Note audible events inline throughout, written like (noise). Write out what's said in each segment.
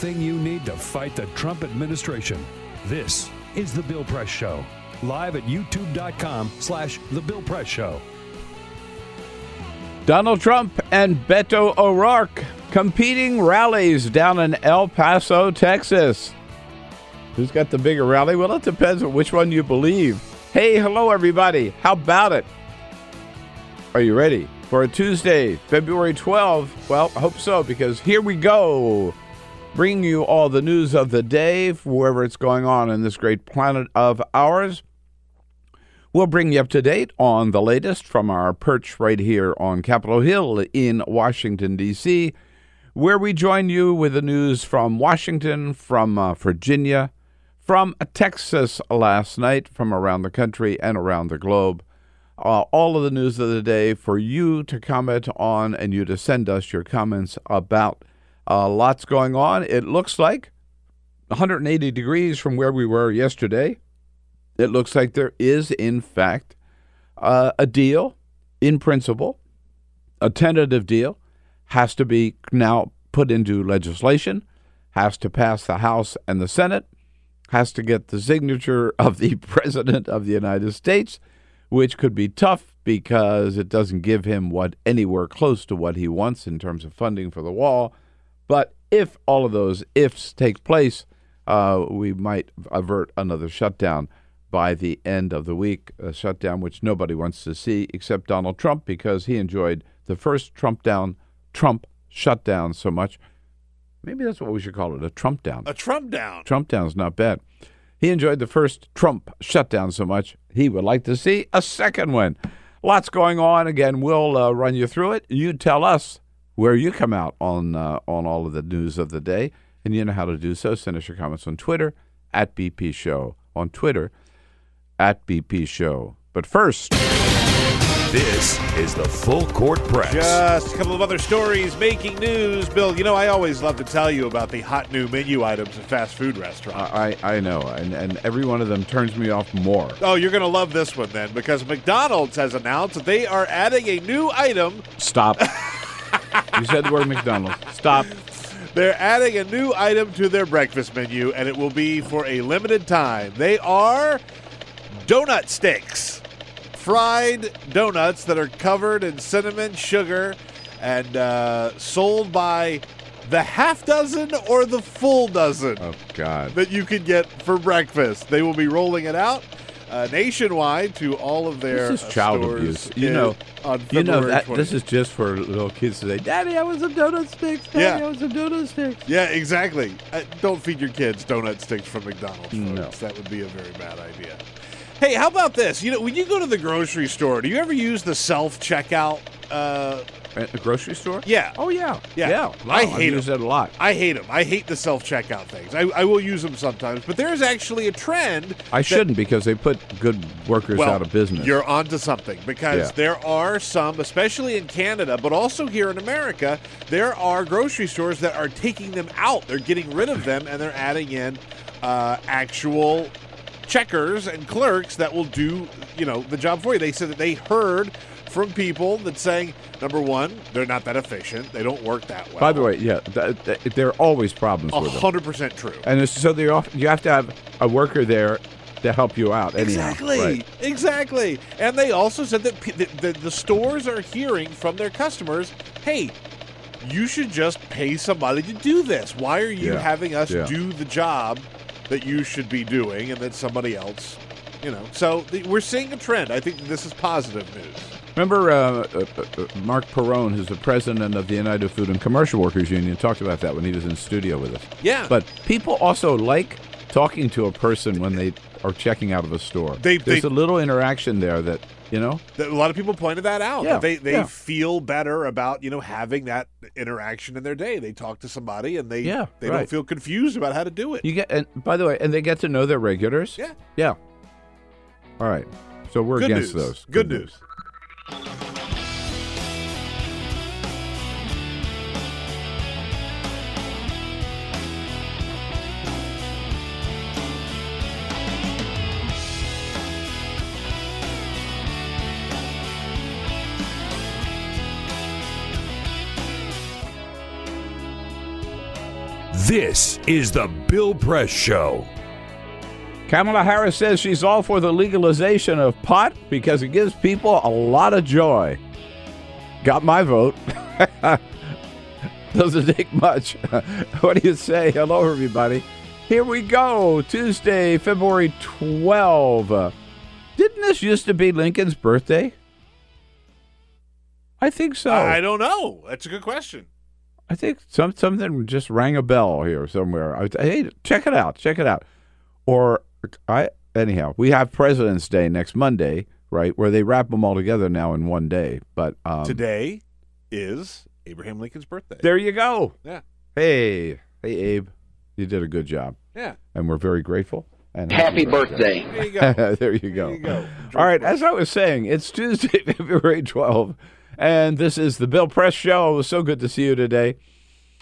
everything you need to fight the Trump administration. This is The Bill Press Show. Live at youtube.com slash The Bill Press Show. Donald Trump and Beto O'Rourke competing rallies down in El Paso, Texas. Who's got the bigger rally? Well, it depends on which one you believe. Hey, hello, everybody. How about it? Are you ready for a Tuesday, February 12th? Well, I hope so, because here we go. Bringing you all the news of the day, wherever it's going on in this great planet of ours. We'll bring you up to date on the latest from our perch right here on Capitol Hill in Washington, D.C., where we join you with the news from Washington, from uh, Virginia, from Texas last night, from around the country and around the globe. Uh, all of the news of the day for you to comment on and you to send us your comments about. Uh, lots going on. It looks like 180 degrees from where we were yesterday it looks like there is, in fact, uh, a deal in principle, a tentative deal, has to be now put into legislation, has to pass the House and the Senate, has to get the signature of the (laughs) President of the United States, which could be tough because it doesn't give him what anywhere close to what he wants in terms of funding for the wall. But if all of those ifs take place, uh, we might avert another shutdown by the end of the week, a shutdown which nobody wants to see except Donald Trump because he enjoyed the first Trump down, Trump shutdown so much. Maybe that's what we should call it a Trump down. A Trump down. Trump down is not bad. He enjoyed the first Trump shutdown so much, he would like to see a second one. Lots going on. Again, we'll uh, run you through it. You tell us where you come out on uh, on all of the news of the day, and you know how to do so. Send us your comments on Twitter at BP Show on Twitter at BP Show. But first, This is the Full Court Press. Just a couple of other stories making news. Bill, you know, I always love to tell you about the hot new menu items at fast food restaurants. I, I know, and, and every one of them turns me off more. oh, you're going to love this one then because McDonald's has announced that they are adding a new item. Stop. (laughs) you said the word McDonald's. Stop. They're adding a new item to their breakfast menu, and it will be for a limited time. They are donut sticks. Fried donuts that are covered in cinnamon, sugar, and uh, sold by the half dozen or the full dozen Oh, God. that you can get for breakfast. They will be rolling it out uh, nationwide to all of their This is uh, child stores abuse. You know, you know that 20th. this is just for little kids to say, "Daddy, I want some donut sticks. Daddy, Yeah. I want some donut sticks." Yeah, exactly. Uh, don't feed your kids donut sticks from McDonald's, folks. No. That would be a very bad idea. Hey, how about this? You know, when you go to the grocery store, do you ever use the self checkout? Uh, At the grocery store? Yeah. Oh yeah. Yeah. Yeah. I I've hate used 'em. it a lot. I hate them. I hate the self checkout things. I, I will use them sometimes, but there is actually a trend. I that- shouldn't because they put good workers well, out of business. You're onto something because Yeah. there are some, especially in Canada, but also here in America, there are grocery stores that are taking them out. They're getting rid of them and they're adding in uh, actual checkers and clerks that will do you know the job for you. They said that they heard from people that saying number one, they're not that efficient. They don't work that well. By the way, yeah, th- th- there are always problems a with them. hundred percent true. And it's, so they off, you have to have a worker there to help you out. Anyhow. Exactly. Right. Exactly. And they also said that p- the, the, the stores are hearing from their customers, hey, you should just pay somebody to do this. Why are you Yeah. having us Yeah. do the job that you should be doing and then somebody else, you know? So th- we're seeing a trend. I think this is positive news. Remember, uh, uh, uh, Marc Perrone, who's the president of the United Food and Commercial Workers Union, talked about that when he was in studio with us. Yeah. But people also like talking to a person when they are checking out of a store. They- There's they- a little interaction there that you know. That a lot of people pointed that out. Yeah, that they they yeah. feel better about you know having that interaction in their day. They talk to somebody and they Yeah, they right. don't feel confused about how to do it. You get, and by the way, and they get to know their regulars. Yeah. Yeah. All right. So we're Good against news. those. Good news. This is the Bill Press Show. Kamala Harris says she's all for the legalization of pot because it gives people a lot of joy. Got my vote. (laughs) Doesn't take much. (laughs) what do you say? Hello, everybody. Here we go. Tuesday, February 12. Uh, didn't this used to be Lincoln's birthday? I think so. I don't know. That's a good question. I think some something just rang a bell here somewhere. I, hey, check it out. Check it out. Or I anyhow, we have President's Day next Monday, right? Where they wrap them all together now in one day. But um, Today is Abraham Lincoln's birthday. there you go. Yeah. Hey, hey, Abe, you did a good job, Yeah. and we're very grateful. And Happy birthday. (laughs) There you go. there you go. There you go. All right, as I was saying, it's Tuesday, (laughs) February 12th, and this is the Bill Press Show. It was so good to see you today.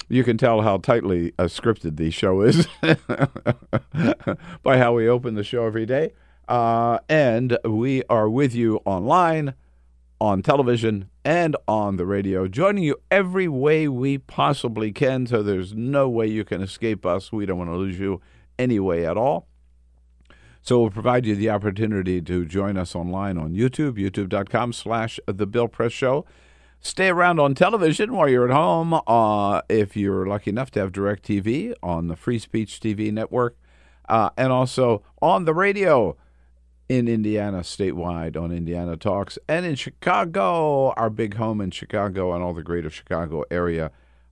You can tell how tightly uh, scripted the show is (laughs) by how we open the show every day. Uh, and we are with you online, on television, and on the radio, joining you every way we possibly can. So there's no way you can escape us. We don't want to lose you any way at all. So we'll provide you the opportunity to join us online on YouTube, youtube.com slash The Bill Press Show. Stay around on television while you're at home. Uh, if you're lucky enough to have Direct TV on the Free Speech TV network, uh, and also on the radio in Indiana, statewide on Indiana Talks, and in Chicago, our big home in Chicago and all the greater Chicago area.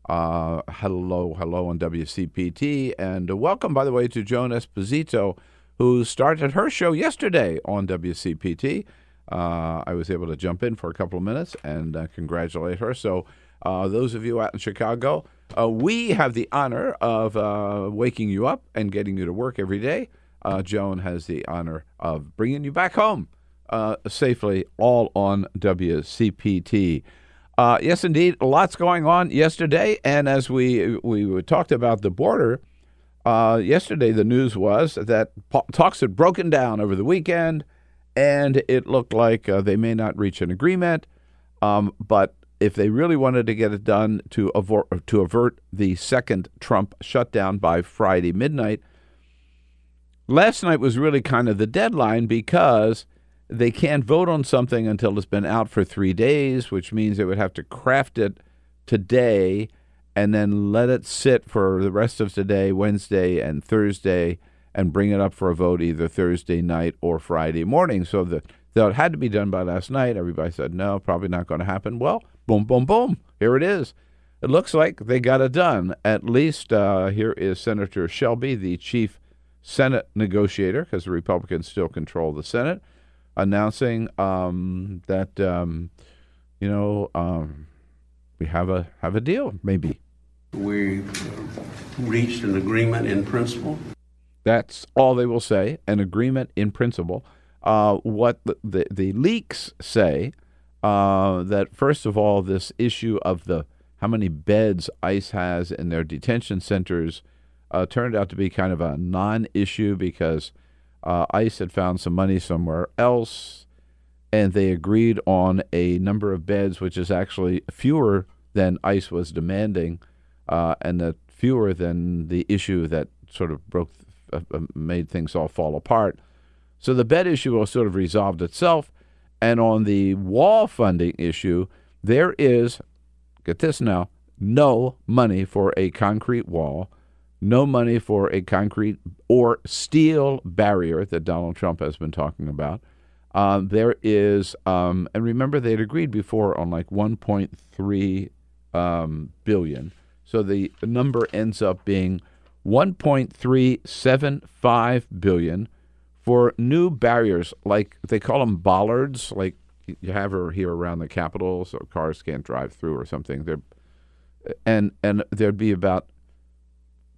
Uh, hello, hello on WCPT, and welcome, by the way, to Joan Esposito, who started her show yesterday on WCPT. Uh, I was able to jump in for a couple of minutes and uh, congratulate her. So, uh, those of you out in Chicago, uh, we have the honor of uh, waking you up and getting you to work every day. Uh, Joan has the honor of bringing you back home safely, all on WCPT. Yes, indeed, lots going on yesterday, and as we we talked about the border yesterday, the news was that talks had broken down over the weekend, and it looked like uh, they may not reach an agreement. Um, but if they really wanted to get it done to avert to avert the second Trump shutdown by Friday midnight, last night was really kind of the deadline because they can't vote on something until it's been out for three days, which means they would have to craft it today and then let it sit for the rest of today, Wednesday, and Thursday, and bring it up for a vote either Thursday night or Friday morning. So the, though it had to be done by last night, everybody said, no, probably not going to happen. Well, boom, boom, boom. Here it is. It looks like they got it done. At least uh, here is Senator Shelby, the chief Senate negotiator, because the Republicans still control the Senate, announcing um, that, um, you know, um, we have a have a deal, maybe. We reached an agreement in principle. That's all they will say, an agreement in principle. Uh, what the, the, the leaks say uh, that, first of all, this issue of the how many beds ICE has in their detention centers uh, turned out to be kind of a non-issue because uh, ICE had found some money somewhere else, and they agreed on a number of beds, which is actually fewer than ICE was demanding, uh, and that fewer than the issue that sort of broke, made things all fall apart. So the bed issue was sort of resolved itself, and on the wall funding issue, there is, get this now, no money for a concrete wall, no money for a concrete or steel barrier that Donald Trump has been talking about. Um, there is, um, and remember they had agreed before on like 1.3 um, billion. So the number ends up being 1.375 billion for new barriers, like they call them bollards, like you have her here around the Capitol, so cars can't drive through or something. They're, and and there'd be about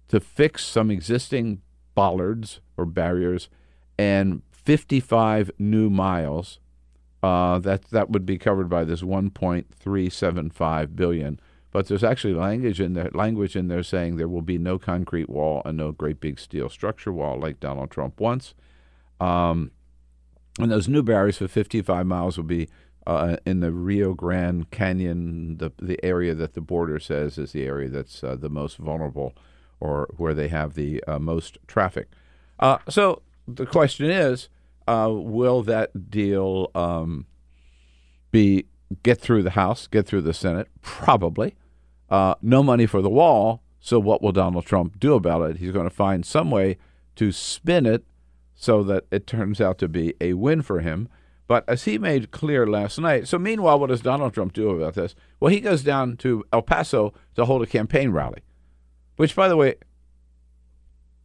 to fix some existing bollards or barriers and 55 new miles. Uh, that that would be covered by this 1.375 billion. But there's actually language in there, language in there saying there will be no concrete wall and no great big steel structure wall like Donald Trump wants. Um, and those new barriers for 55 miles will be uh, in the Rio Grande Canyon, the the area that the border says is the area that's uh, the most vulnerable, or where they have the uh, most traffic. Uh, so the question is, uh, will that deal um, be get through the House, get through the Senate? Probably. Uh, no money for the wall. So what will Donald Trump do about it? He's going to find some way to spin it so that it turns out to be a win for him. But as he made clear last night, so meanwhile, what does Donald Trump do about this? Well, he goes down to El Paso to hold a campaign rally, which, by the way,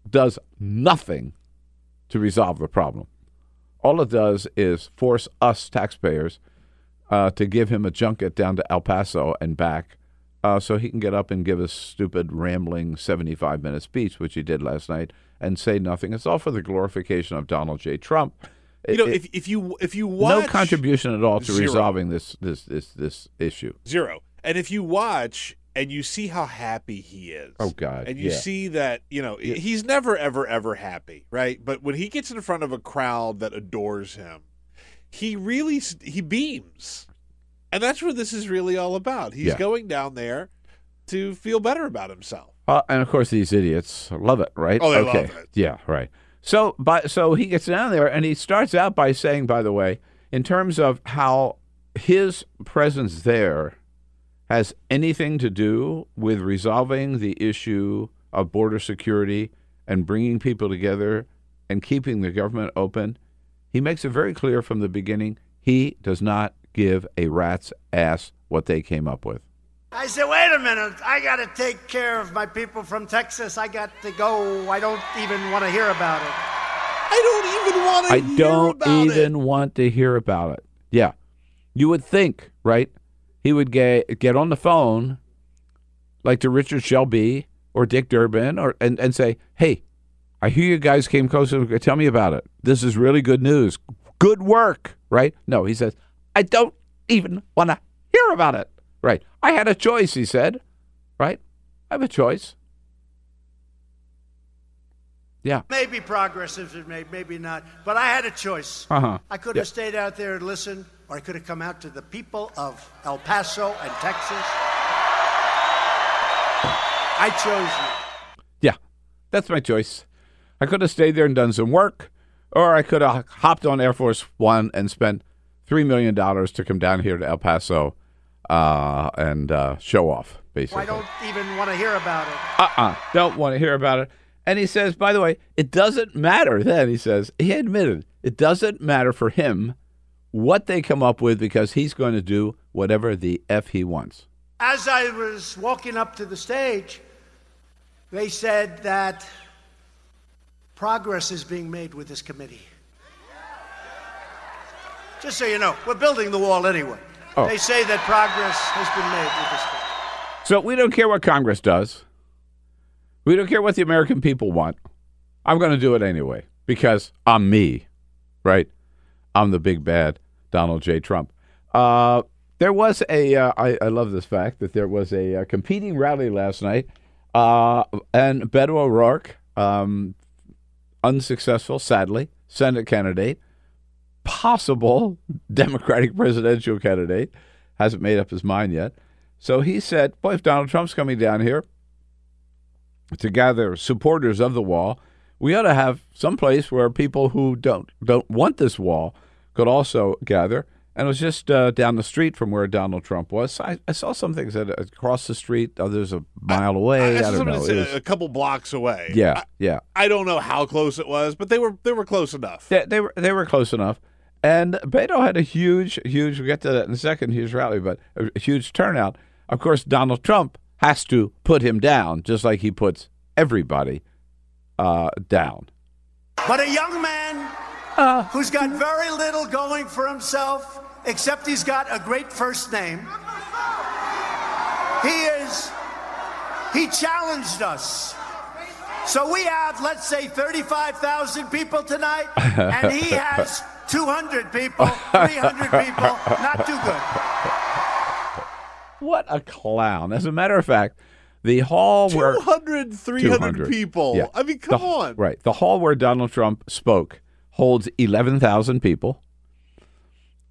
does nothing to resolve the problem. All it does is force us taxpayers uh, to give him a junket down to El Paso and back uh, so he can get up and give a stupid, rambling 75 minute speech, which he did last night, and say nothing. It's all for the glorification of Donald J. Trump. You know, It- if, if you if you watch no contribution at all to Zero. resolving this this this this issue. zero, and if you watch and you see how happy he is, Oh, God, and you yeah. see that you know he's never ever ever happy, right? But when he gets in front of a crowd that adores him, he really he beams, and that's what this is really all about. He's Yeah. going down there to feel better about himself. Uh, and of course, these idiots love it, right? Oh, they okay. love it. Yeah, right. So, by, so he gets down there and he starts out by saying, by the way, in terms of how his presence there has anything to do with resolving the issue of border security and bringing people together and keeping the government open, he makes it very clear from the beginning he does not give a rat's ass what they came up with. I said, wait a minute. I got to take care of my people from Texas. I got to go. I don't even want to hear about it. I don't even want to. I hear don't about even It. want to hear about it. Yeah. You would think, right? He would get get on the phone like to Richard Shelby or Dick Durbin or and, and say, Hey, I hear you guys came close tell me about it. This is really good news. Good work. Right? No, he says, I don't even want to hear about it. Right. I had a choice, he said. Right? I have a choice. Yeah. Maybe progress has been made, maybe not. But I had a choice. Uh-huh. I could Yeah. have stayed out there and listened, or I could have come out to the people of El Paso and Texas. I chose you. Yeah, that's my choice. I could have stayed there and done some work, or I could have hopped on Air Force One and spent $3 million to come down here to El Paso uh, and uh, show off, basically. I don't even want to hear about it. uh-uh, don't want to hear about it. And he says, by the way, it doesn't matter then, he says, he admitted, it doesn't matter for him what they come up with because he's going to do whatever the F he wants. As I was walking up to the stage, they said that progress is being made with this committee. Just so you know, we're building the wall anyway. Oh. They say that progress has been made with this. So we don't care what Congress does. We don't care what the American people want. I'm going to do it anyway because I'm me, right? I'm the big bad Donald J. Trump. Uh, there was a. Uh, I, I love this fact that there was a, uh competing rally last night Uh, and Beto O'Rourke, um, unsuccessful, sadly, Senate candidate, possible Democratic (laughs) presidential candidate, hasn't made up his mind yet. So he said, "Boy, if Donald Trump's coming down here to gather supporters of the wall, we ought to have some place where people who don't don't want this wall could also gather." And it was just uh, down the street from where Donald Trump was. I, I saw some things that across the street, others a mile away. I, I saw don't know. It was- a couple blocks away. yeah, yeah. I, I don't know how close it was, but they were they were close enough. They were they were close enough. And Beto had a huge, huge. We'll get to that in a second. Huge rally, but a, huge turnout. Of course, Donald Trump has to put him down, just like he puts everybody uh, down. But a young man who's got very little going for himself, except he's got a great first name. He is, he challenged us. So we have, let's say, 35,000 people tonight, and he (laughs) has 200 people, 300 (laughs) people. Not too good. What a clown! As a matter of fact, the hall where 200, 300 200. people. Yeah. I mean, come The- on. Right. The hall where Donald Trump spoke holds 11,000 people.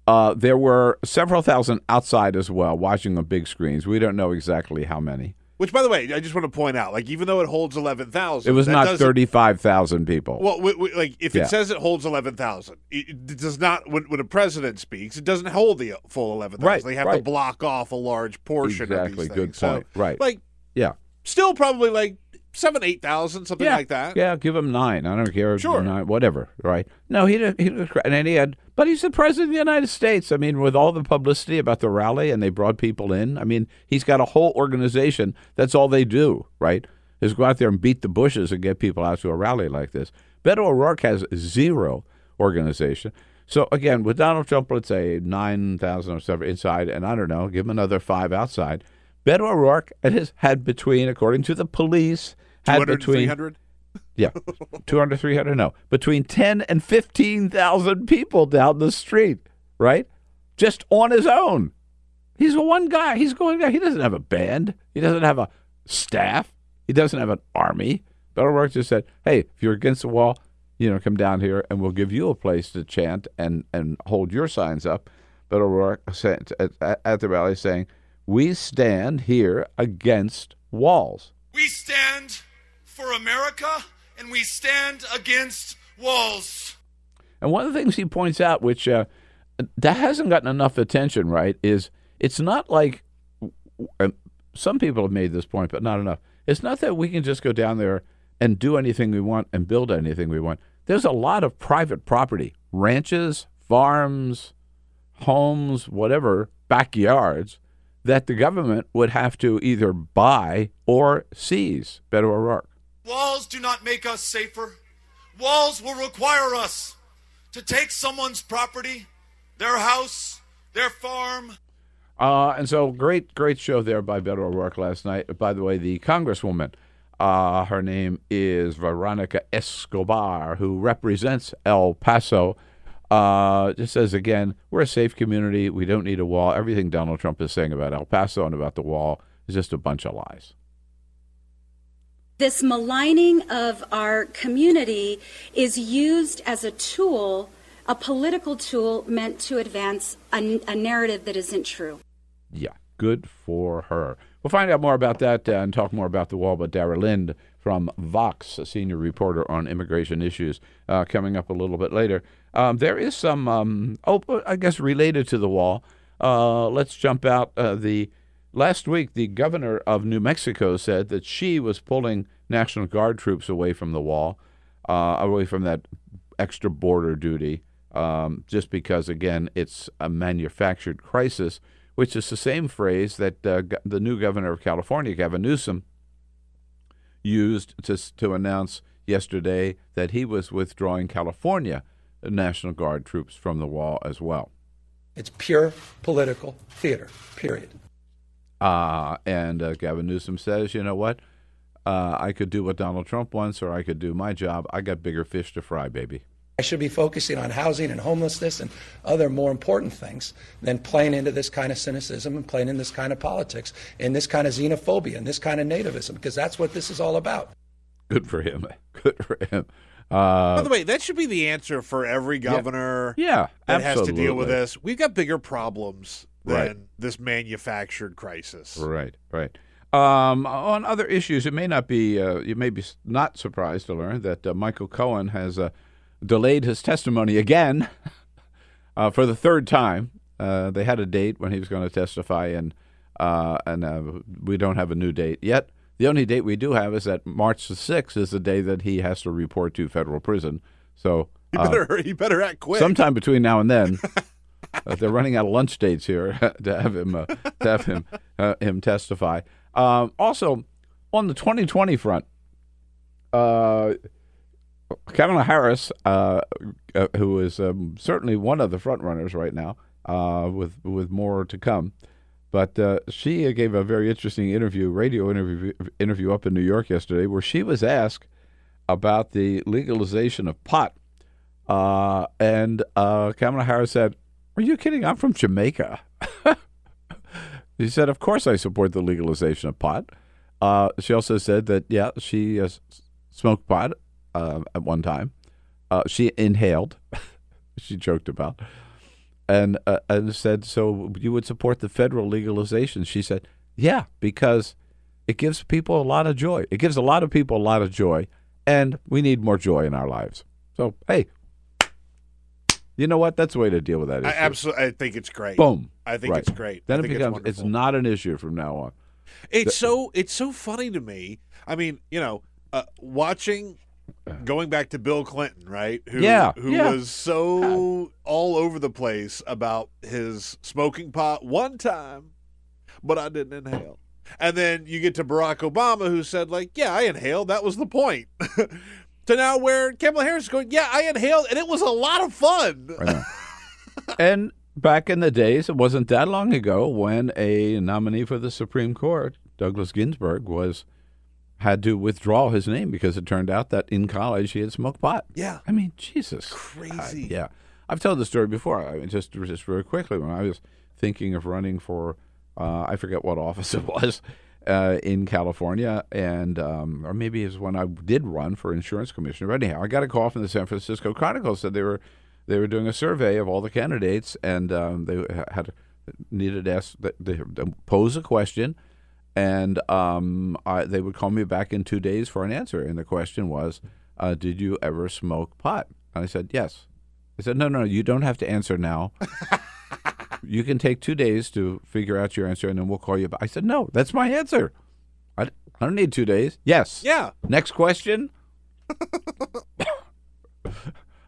Uh, there were several thousand outside as well, watching on big screens. We don't know exactly how many. Which, by the way, I just want to point out, like, even though it holds eleven thousand, It was not 35,000 people. Well, w- w- like if Yeah. it says it holds eleven thousand, it, it does not. When, when a president speaks, it doesn't hold the full eleven thousand. Right, They have to block off a large portion. Exactly, Of these good things. So, point. Right. Like, yeah. still probably like seven, eight thousand, something yeah. like that. Yeah, give him nine. I don't care. Sure. Nine, whatever. Right. No, he did. He did, and he had, but he's the president of the United States. I mean, with all the publicity about the rally and they brought people in, I mean, he's got a whole organization. That's all they do, right? Is go out there and beat the bushes and get people out to a rally like this. Beto O'Rourke has zero organization. So again, with Donald Trump, let's say nine thousand or something inside, and I don't know, give him another five outside. Beto O'Rourke has had between, according to the police, had 200, between 300? (laughs) yeah, 200, 300, no. Between 10 and 15,000 people down the street, right? Just on his own. He's a one guy. He's going. He doesn't have a band. He doesn't have a staff. He doesn't have an army. Beto O'Rourke just said, hey, if you're against the wall, you know, come down here and we'll give you a place to chant and, and hold your signs up. Beto O'Rourke said at, at- at the rally saying, we stand here against walls. We stand for America and we stand against walls. And one of the things he points out, which uh, that hasn't gotten enough attention, right, is it's not like uh, some people have made this point, but not enough. It's not that we can just go down there and do anything we want and build anything we want. There's a lot of private property, ranches, farms, homes, whatever, backyards that the government would have to either buy or seize. Beto O'Rourke. Walls do not make us safer. Walls will require us to take someone's property, their house, their farm, Uh, and so great, great show there by Beto O'Rourke last night. By the way, the Congresswoman, uh, her name is Veronica Escobar, who represents El Paso. Uh, just says again, we're a safe community. We don't need a wall. Everything Donald Trump is saying about El Paso and about the wall is just a bunch of lies. This maligning of our community is used as a tool, a political tool meant to advance a, a narrative that isn't true. Yeah, good for her. We'll find out more about that and talk more about the wall. But Dara Lind from Vox, a senior reporter on immigration issues, uh, coming up a little bit later. Um, there is some, um, oh, I guess related to the wall. Uh, let's jump out. Uh, the last week, the governor of New Mexico said that she was pulling National Guard troops away from the wall, uh, away from that extra border duty, um, just because, again, it's a manufactured crisis, which is the same phrase that uh, the new governor of California, Gavin Newsom, used to, to announce yesterday that he was withdrawing California National Guard troops from the wall as well. It's pure political theater, period. Uh, and uh, Gavin Newsom says, you know what? Uh, I could do what Donald Trump wants, or I could do my job. I got bigger fish to fry, baby. I should be focusing on housing and homelessness and other more important things than playing into this kind of cynicism and playing in this kind of politics and this kind of xenophobia and this kind of nativism, because that's what this is all about. Good for him. (laughs) Good for him. Uh, By the way, that should be the answer for every governor yeah, that has to deal with this. We've got bigger problems than Right. this manufactured crisis. Right, right. Um, on other issues, it may not be. Uh, you may be not surprised to learn that uh, Michael Cohen has uh, delayed his testimony again (laughs) uh, for the third time. Uh, they had a date when he was going to testify, and uh, and uh, we don't have a new date yet. The only date we do have is that March the sixth is the day that he has to report to federal prison. So You uh, better, you better act quick. sometime between now and then. (laughs) uh, they're running out of lunch dates here (laughs) to have him uh, to have him uh, him testify. Um, also, on the 2020 front, uh, Kamala Harris, uh, uh, who is um, certainly one of the front runners right now, with with more to come. But she gave a very interesting interview, radio interview, interview up in New York yesterday, where she was asked about the legalization of pot. Uh, and uh, Kamala Harris said, Are you kidding? I'm from Jamaica. (laughs) she said, Of course I support the legalization of pot. Uh, she also said that, yeah, she uh, smoked pot uh, at one time. Uh, she inhaled, (laughs) she joked about, and, uh, and said, So you would support the federal legalization? She said, Yeah, because it gives people a lot of joy. It gives a lot of people a lot of joy, and we need more joy in our lives. So, hey, you know what? That's the way to deal with that issue. I absolutely, I think it's great. Boom. I think Right. it's great. Then I it becomes it's, it's, not an issue from now on. It's so it's so funny to me. I mean, you know, uh, watching going back to Bill Clinton, right? Who, Yeah, who yeah. was so all over the place about his smoking pot one time, but I didn't inhale. And then you get to Barack Obama, who said, like, yeah, I inhaled. That was the point. (laughs) to now where Kamala Harris is going, yeah, I inhaled, and it was a lot of fun. (laughs) And back in the days, it wasn't that long ago when a nominee for the Supreme Court, Douglas Ginsburg, was had to withdraw his name because it turned out that in college he had smoked pot. Yeah. I mean, Jesus, Crazy. Yeah, I've told the story before. I mean, just just very quickly when I was thinking of running for, uh, I forget what office it was. Uh, in California, and um, or maybe it was when I did run for insurance commissioner. But anyhow, I got a call from the San Francisco Chronicle said they were they were doing a survey of all the candidates, and um, they had needed to ask they, they pose a question, and um, I, they would call me back in two days for an answer. And the question was, uh, "Did you ever smoke pot?" And I said, "Yes." They said, "No, no, you don't have to answer now. (laughs) you can take two days to figure out your answer, and then we'll call you back." I said, "No, that's my answer. I, I don't need two days." Yes. Yeah. Next question. (laughs)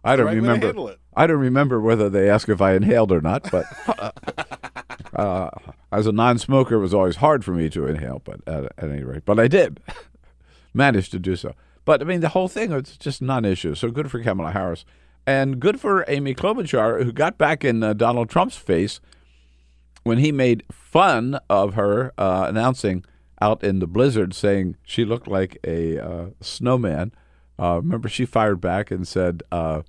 I don't right remember. I don't remember whether they asked if I inhaled or not, but (laughs) uh, as a non-smoker, it was always hard for me to inhale. But at, at any rate, but I did (laughs) manage to do so. But I mean, the whole thing was just non-issue. So good for Kamala Harris, and good for Amy Klobuchar, who got back in uh, Donald Trump's face when he made fun of her uh, announcing out in the blizzard, saying she looked like a uh, snowman. Uh, remember, she fired back and said. Uh,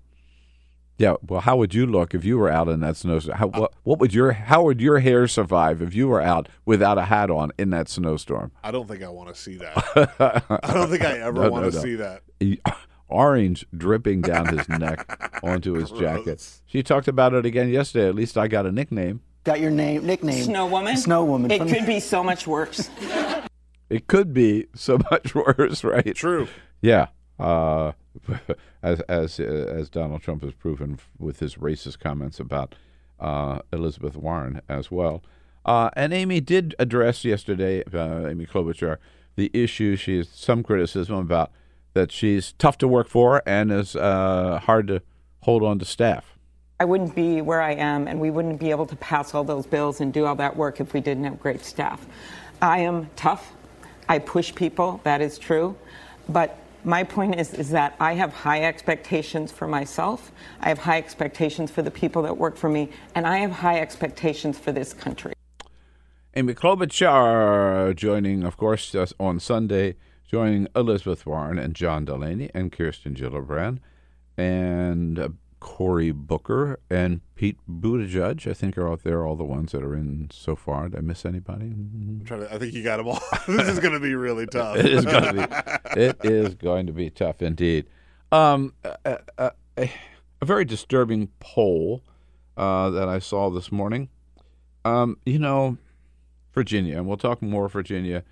yeah, well, how would you look if you were out in that snowstorm? How, what, what would your how would your hair survive if you were out without a hat on in that snowstorm? I don't think I want to see that. (laughs) I don't think I ever No, want no, to no. see that. He- Orange dripping down his (laughs) neck onto his jacket. She talked about it again yesterday. At least I got a nickname. Got your name, nickname. Snow Woman? Snow Woman. It could be so much worse. (laughs) It could be so much worse, right? True. Yeah. Uh, (laughs) as as uh, as Donald Trump has proven with his racist comments about uh, Elizabeth Warren as well. Uh, and Amy did address yesterday, uh, Amy Klobuchar, the issue. She has some criticism about that she's tough to work for and is uh, hard to hold on to staff. I wouldn't be where I am, and we wouldn't be able to pass all those bills and do all that work if we didn't have great staff. I am tough. I push people, that is true. But my point is, is that I have high expectations for myself. I have high expectations for the people that work for me, and I have high expectations for this country. Amy Klobuchar joining, of course, on Sunday, joining Elizabeth Warren and John Delaney and Kirsten Gillibrand and uh, Cory Booker and Pete Buttigieg. I think are out there all the ones that are in so far. Did I miss anybody? To, I think you got them all. (laughs) (laughs) this is going to be really tough. it is going to be. (laughs) It is going to be tough indeed. Um, a, a, a, a very disturbing poll uh, that I saw this morning. Um, you know, Virginia, and we'll talk more Virginia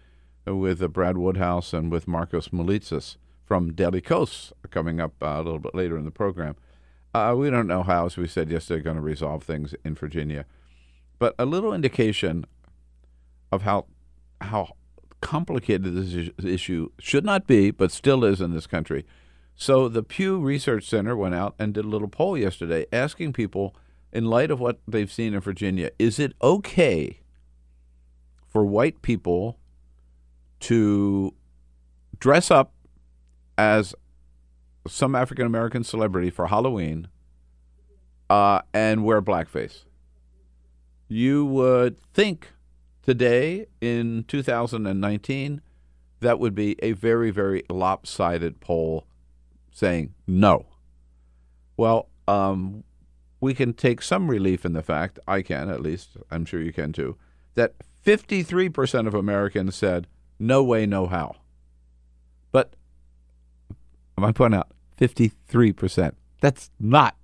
with uh, Brad Woodhouse and with Markos Moulitsas from Daily Kos coming up uh, a little bit later in the program. Uh, we don't know how, as we said yesterday, going to resolve things in Virginia, but a little indication of how how complicated this issue should not be, but still is in this country. So the Pew Research Center went out and did a little poll yesterday, asking people, in light of what they've seen in Virginia, is it okay for white people to dress up as some African American celebrity for Halloween uh, and wear blackface. You would think today in 2019 that would be a very, very lopsided poll saying no. Well, um, we can take some relief in the fact, I can at least, I'm sure you can too, that 53% of Americans said no way, no how. But I might point out 53%. That's not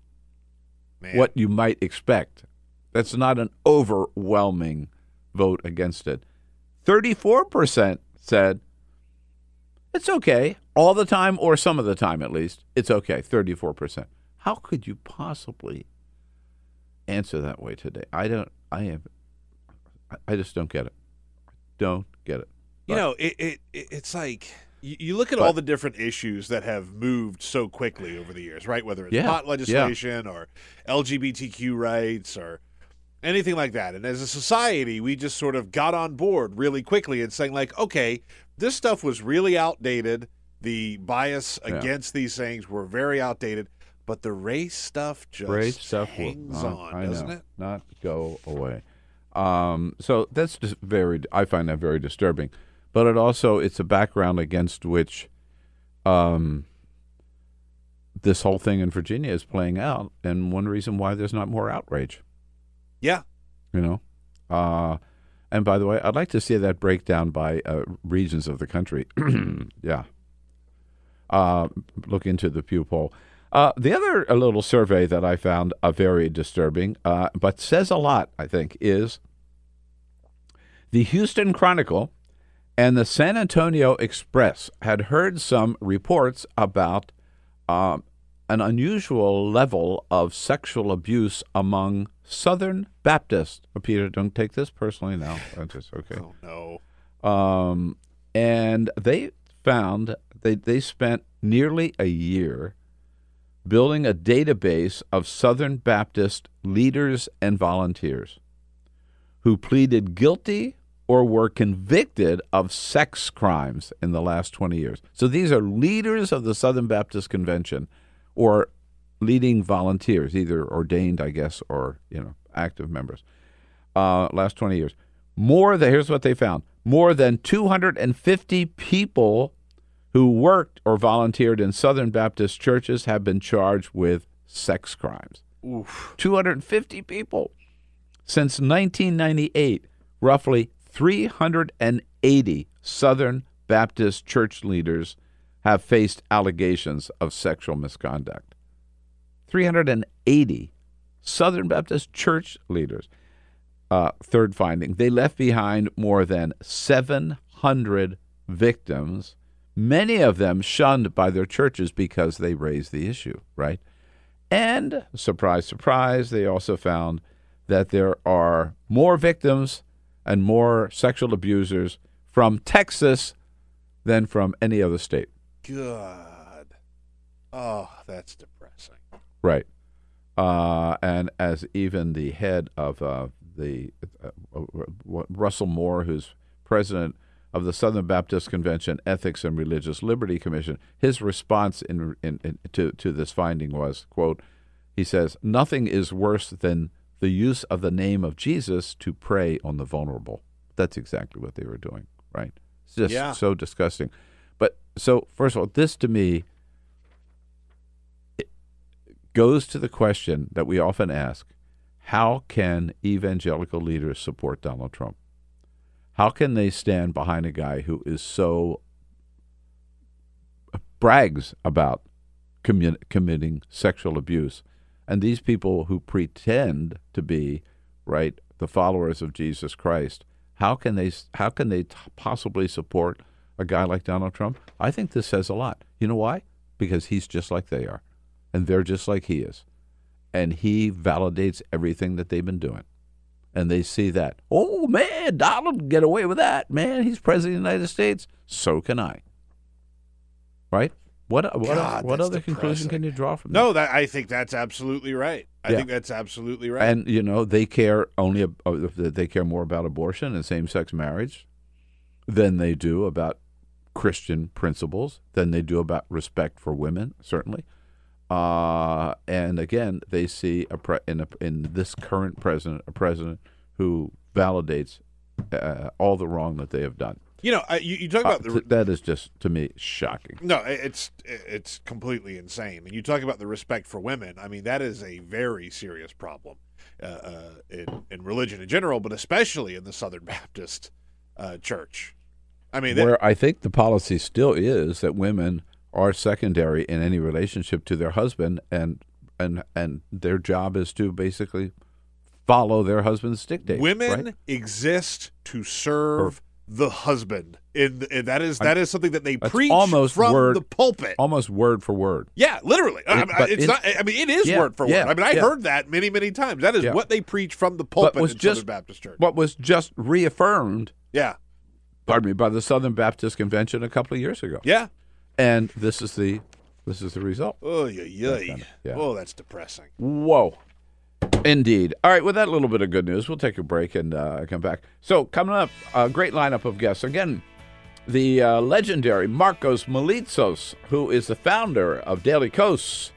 Man. what you might expect. That's not an overwhelming vote against it. 34% said it's okay all the time or some of the time at least. It's okay, 34%. How could you possibly answer that way today? I don't I am I just don't get it. Don't get it. You know, it, it it's like you, look at but, all the different issues that have moved so quickly over the years, right? Whether it's yeah, pot legislation yeah. or LGBTQ rights or anything like that. And as a society, we just sort of got on board really quickly and saying, like, okay, this stuff was really outdated. The bias yeah. against these things were very outdated, but the race stuff just race stuff hangs will, on, doesn't know, it? Not go away. Um, so that's just very. I find that very disturbing but it also it's a background against which um, this whole thing in Virginia is playing out, and one reason why there's not more outrage. Yeah, you know. Uh, and by the way, I'd like to see that breakdown by uh, regions of the country. (clears throat) yeah. Uh, look into the Pew poll. Uh, the other a little survey that I found uh, very disturbing, uh, but says a lot, I think, is the Houston Chronicle and the San Antonio Express had heard some reports about um, an unusual level of sexual abuse among Southern Baptists. Oh, Peter, don't take this personally now. (laughs) That's just okay. Oh no. Um, and they found they they spent nearly a year building a database of Southern Baptist leaders and volunteers who pleaded guilty or were convicted of sex crimes in the last 20 years. So these are leaders of the Southern Baptist Convention or leading volunteers, either ordained, I guess, or, you know, active members. Uh, last 20 years. More than, here's what they found more than 250 people who worked or volunteered in Southern Baptist churches have been charged with sex crimes. Oof. 250 people. Since 1998, roughly 380 Southern Baptist church leaders have faced allegations of sexual misconduct. 380 Southern Baptist church leaders. Uh, third finding, they left behind more than 700 victims, many of them shunned by their churches because they raised the issue, right? And, surprise, surprise, they also found that there are more victims and more sexual abusers from Texas than from any other state. God. Oh, that's depressing. Right. Uh, and as even the head of uh, the uh, Russell Moore, who's president of the Southern Baptist Convention Ethics and Religious Liberty Commission, his response in, in, in, to to this finding was, "quote," he says, "Nothing is worse than the use of the name of Jesus to prey on the vulnerable. That's exactly what they were doing, right? It's just yeah. so disgusting. But so, first of all, this to me, goes to the question that we often ask how can evangelical leaders support Donald Trump? How can they stand behind a guy who is so uh, brags about committing sexual abuse? And these people who pretend to be, right, the followers of Jesus Christ, how can they how can they t- possibly support a guy like Donald Trump? I think this says a lot. You know why? Because he's just like they are, and they're just like he is, and he validates everything that they've been doing, and they see that. Oh man, Donald get away with that. Man, he's president of the United States. So can I. Right? What what God, what other conclusion can you draw from that? No, that I think that's absolutely right. I Yeah. think that's absolutely right. And you know they care only uh, they care more about abortion and same-sex marriage than they do about Christian principles than they do about respect for women. Certainly, uh, and again they see a pre- in a, in this current president a president who validates uh, all the wrong that they have done. You know, I, you, you talk Uh, about the th- that is just to me shocking. No, it's it's completely insane. And you talk about the respect for women. I mean, that is a very serious problem uh, uh, in in religion in general, but especially in the Southern (laughs) Baptist uh, Church. I mean, that- where I think the policy still is that women are secondary in any relationship to their husband, and and and their job is to basically follow their husband's dictates. women right? exist to serve the husband. In, and that is that is something that they preach almost from word, the pulpit. almost word for word. Yeah, literally. I mean, it's it- not. I mean, it is yeah, word for yeah, word. I mean, I yeah. heard that many, many times. That is what they preach from the pulpit was in just Southern Baptist Church. what was just reaffirmed. Yeah, Pardon me, by the Southern Baptist Convention a couple of years ago. yeah. and this is the this is the result. Oh, yeah, yeah. Yeah. Oh, that's depressing. Whoa. Indeed. All right, with that little bit of good news, we'll take a break and uh, come back. So, coming up, a great lineup of guests. Again, the uh, legendary Markos Moulitsas, who is the founder of Daily Kos,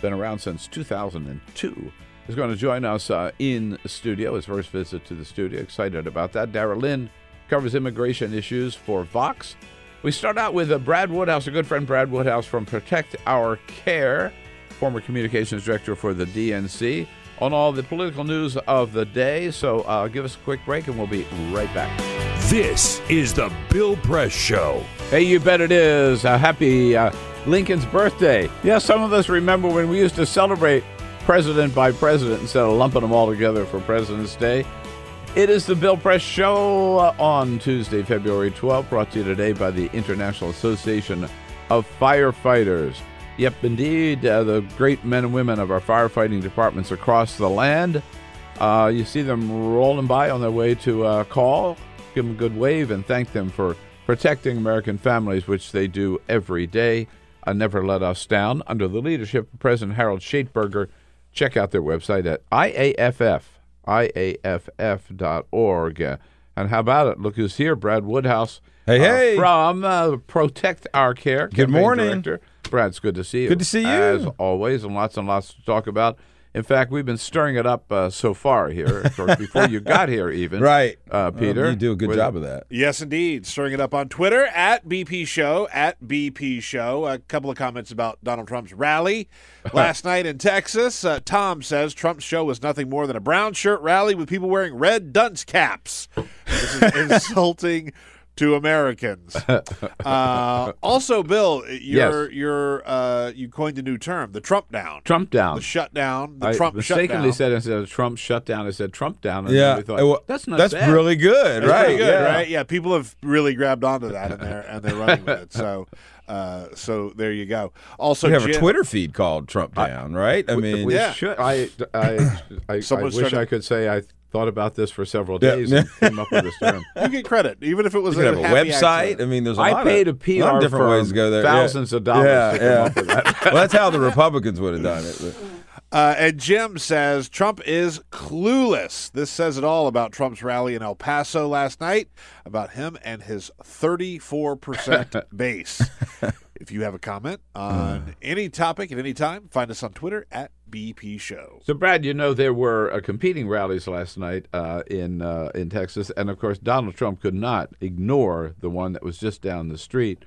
been around since 2002, is going to join us uh, in studio, his first visit to the studio. Excited about that. Dara Lind covers immigration issues for Vox. We start out with uh, Brad Woodhouse, a good friend, Brad Woodhouse from Protect Our Care, former communications director for the DNC, on all the political news of the day. So uh, give us a quick break and we'll be right back. This is the Bill Press Show. Hey, you bet it is. A happy uh, Lincoln's birthday. Yes, some of us remember when we used to celebrate president by president instead of lumping them all together for President's Day. It is the Bill Press Show uh, on Tuesday, February 12th, brought to you today by the International Association of Firefighters. Yep, indeed, uh, the great men and women of our firefighting departments across the land. Uh, you see them rolling by on their way to uh, call. Give them a good wave and thank them for protecting American families, which they do every day. Uh, never let us down. Under the leadership of President Harold Schaitberger, check out their website at IAFF, IAFF.org. Uh, and how about it? Look who's here, Brad Woodhouse. Hey, uh, hey. from uh, Protect Our Care. Good morning. Director. Brad, it's good to see you. Good to see you. As always, and lots and lots to talk about. In fact, we've been stirring it up uh, so far here, of course, (laughs) before you got here, even. Right. uh, Peter. Um, you do a good with- job of that. Yes, indeed. Stirring it up on Twitter at BP Show, at BP Show. A couple of comments about Donald Trump's rally (laughs) last night in Texas. Uh, Tom says Trump's show was nothing more than a brown shirt rally with people wearing red dunce caps. This is (laughs) insulting to Americans. (laughs) Uh, also, Bill, you're, Yes. you're, uh, you coined a new term, the Trump down. Trump down. The shutdown, the I Trump mistakenly shutdown. said instead of Trump shut down, I said Trump down. And Yeah. thought, Well, that's not That's bad. really good, That's right? good, yeah. right? Yeah, people have really grabbed onto that and they're and they're running with it. (laughs) So, uh, so there you go. Also, we have a Twitter feed called Trump Down, right? I We- mean, we Yeah. should. I, I, (coughs) I, I wish started- I could say I thought about this for several Yeah. days and (laughs) came up with this term. You get credit, even if it was you could have a happy website. accident. I mean, there's a I lot paid of, a lot of PR different firm ways to go there. Yeah. thousands of dollars Yeah, to come yeah. up with that. (laughs) well, that's how the Republicans would have done it. but- Uh, and Jim says Trump is clueless. This says it all about Trump's rally in El Paso last night, about him and his 34% (laughs) base. If you have a comment on any topic at any time, find us on Twitter at BP Show. So, Brad, you know there were uh, competing rallies last night uh, in uh, in Texas, and of course Donald Trump could not ignore the one that was just down the street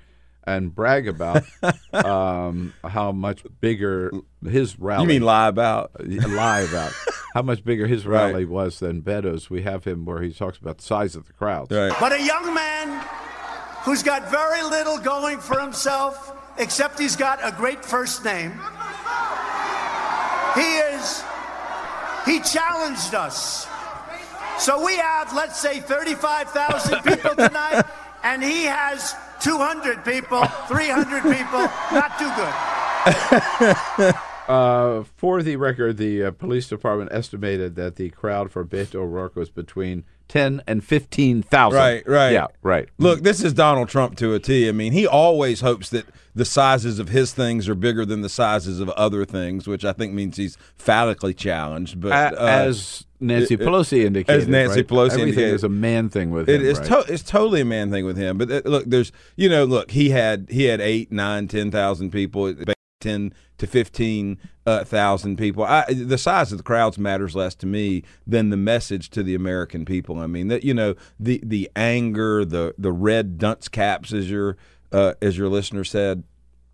and brag about (laughs) um, how much bigger his rally. You mean lie about? lie about (laughs) how much bigger his Right. rally was than Beto's. We have him where he talks about the size of the crowds. Right. But a young man who's got very little going for himself, except he's got a great first name. He is, he challenged us. So we have, let's say, 35,000 (laughs) people tonight, and he has 200 people, 300 people. Not too good. (laughs) Uh, for the record, the uh, police department estimated that the crowd for Beto O'Rourke was between ten and fifteen thousand. Right, right. Yeah, right. Look, this is Donald Trump to a T. I mean, he always hopes that the sizes of his things are bigger than the sizes of other things, which I think means he's phallically challenged. But uh, as Nancy it- it- Pelosi indicated, as Nancy right? Pelosi everything indicated, is a man thing with It him. is right? to- it's totally a man thing with him. But uh, look, there's you know, look, he had he had eight, nine, ten thousand people, ten to fifteen uh, thousand people. I, the size of the crowds matters less to me than the message to the American people. I mean, that you know, the the anger, the the red dunce caps, as your uh, as your listener said.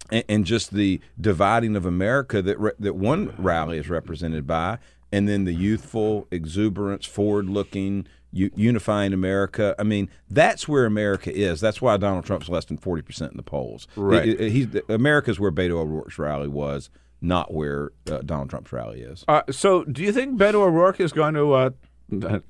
And, and just the dividing of America that re- that one rally is represented by, and then the youthful exuberance, forward-looking, u- unifying America. I mean, that's where America is. That's why Donald Trump's less than forty percent in the polls. Right. It- it- he's America's where Beto O'Rourke's rally was, not where uh, Donald Trump's rally is. Uh, so, do you think Beto O'Rourke is going to uh,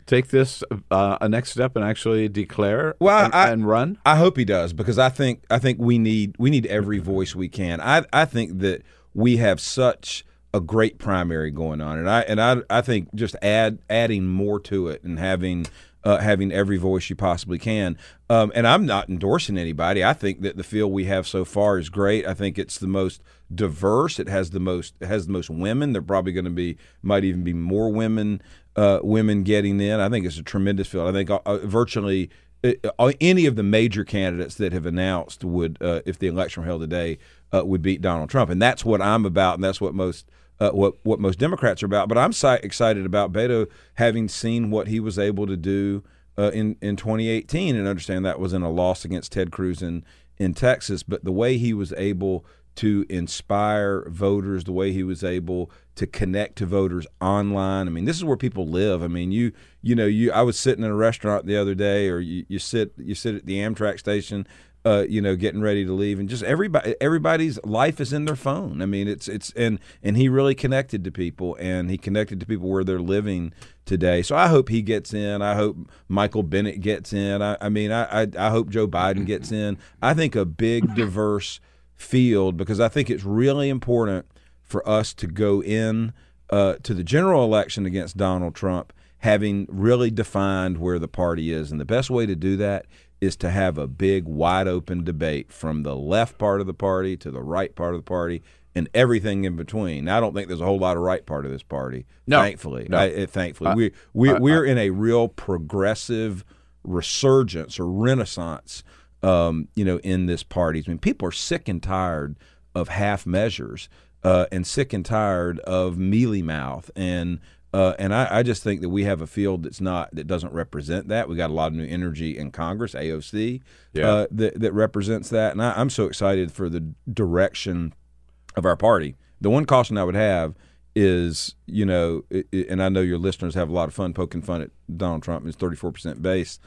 take this uh, a next step and actually declare well, and, I, and run? I hope he does because I think I think we need we need every voice we can. I I think that we have such a great primary going on, and I and I I think just add adding more to it and having. Uh, having every voice you possibly can, um, and I'm not endorsing anybody. I think that the field we have so far is great. I think it's the most diverse. It has the most it has the most women. There are probably going to be might even be more women uh, women getting in. I think it's a tremendous field. I think uh, uh, virtually any of the major candidates that have announced would, uh, if the election were held today, uh, would beat Donald Trump, and that's what I'm about, and that's what most uh, what what most Democrats are about. But I'm si- excited about Beto having seen what he was able to do uh, in in 2018, and understand that was in a loss against Ted Cruz in in Texas. But the way he was able to inspire voters, the way he was able to connect to voters online. I mean, this is where people live. I mean, you you know, you I was sitting in a restaurant the other day, or you, you sit you sit at the Amtrak station. Uh, you know, getting ready to leave, and just everybody, everybody's life is in their phone. I mean, it's it's and and he really connected to people, and he connected to people where they're living today. So I hope he gets in. I hope Michael Bennet gets in. I, I mean, I, I I hope Joe Biden gets (laughs) in. I think a big, diverse field because I think it's really important for us to go in uh, to the general election against Donald Trump having really defined where the party is. And the best way to do that is to have a big, wide open debate from the left part of the party to the right part of the party and everything in between. I don't think there's a whole lot of right part of this party. No. thankfully, No. I, uh, thankfully, I- we we I- we're in a real progressive resurgence or renaissance. Um, you know, in this party, I mean, people are sick and tired of half measures uh, and sick and tired of mealy mouth and. Uh, and I, I just think that we have a field that's not that doesn't represent that. We got a lot of new energy in Congress, AOC, Yeah. uh, that that represents that, and I, I'm so excited for the direction of our party. The one caution I would have is, you know, it, it- and I know your listeners have a lot of fun poking fun at Donald Trump and his 34% base.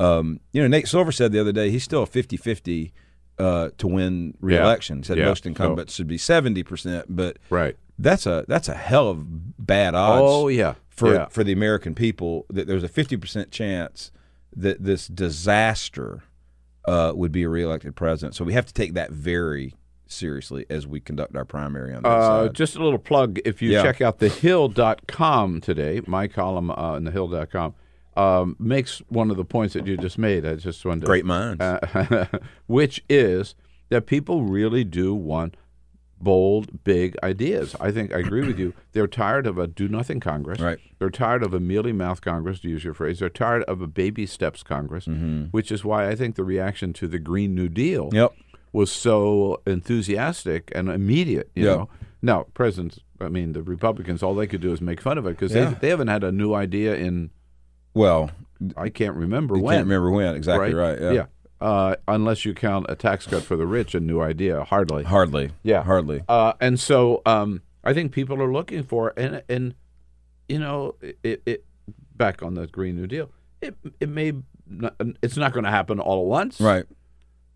Um, you know, Nate Silver said the other day he's still a 50 50 uh, to win reelection. He said Yeah. most incumbents should be 70%, but Right. that's a that's a hell of bad odds. Oh, yeah. for Yeah. for the American people that there's a 50% chance that this disaster uh, would be a reelected president. So we have to take that very seriously as we conduct our primary on that Uh, side. just a little plug. If you Yeah. check out thehill.com today, my column uh, in thehill.com um, makes one of the points that you just made. I just wanted to, Great minds. uh, (laughs) which is that people really do want bold, big ideas. I think I agree with you. (clears throat) They're tired of a do nothing Congress. Right. They're tired of a mealy mouth Congress, to use your phrase. They're tired of a baby steps Congress, which is why I think the reaction to the Green New Deal Mm-hmm. Yep. was so enthusiastic and immediate. You Yeah. know, now presidents, I mean, the Republicans, all they could do is make fun of it because Yeah. they they haven't had a new idea in Well, I can't remember you when. can't remember when exactly right. yeah. uh, unless you count a tax cut for the rich, a new idea. Hardly. Hardly. Yeah. Hardly. Uh, and so um, I think people are looking for and and you know it, it back on the Green New Deal. It it may not, it's not going to happen all at once. Right.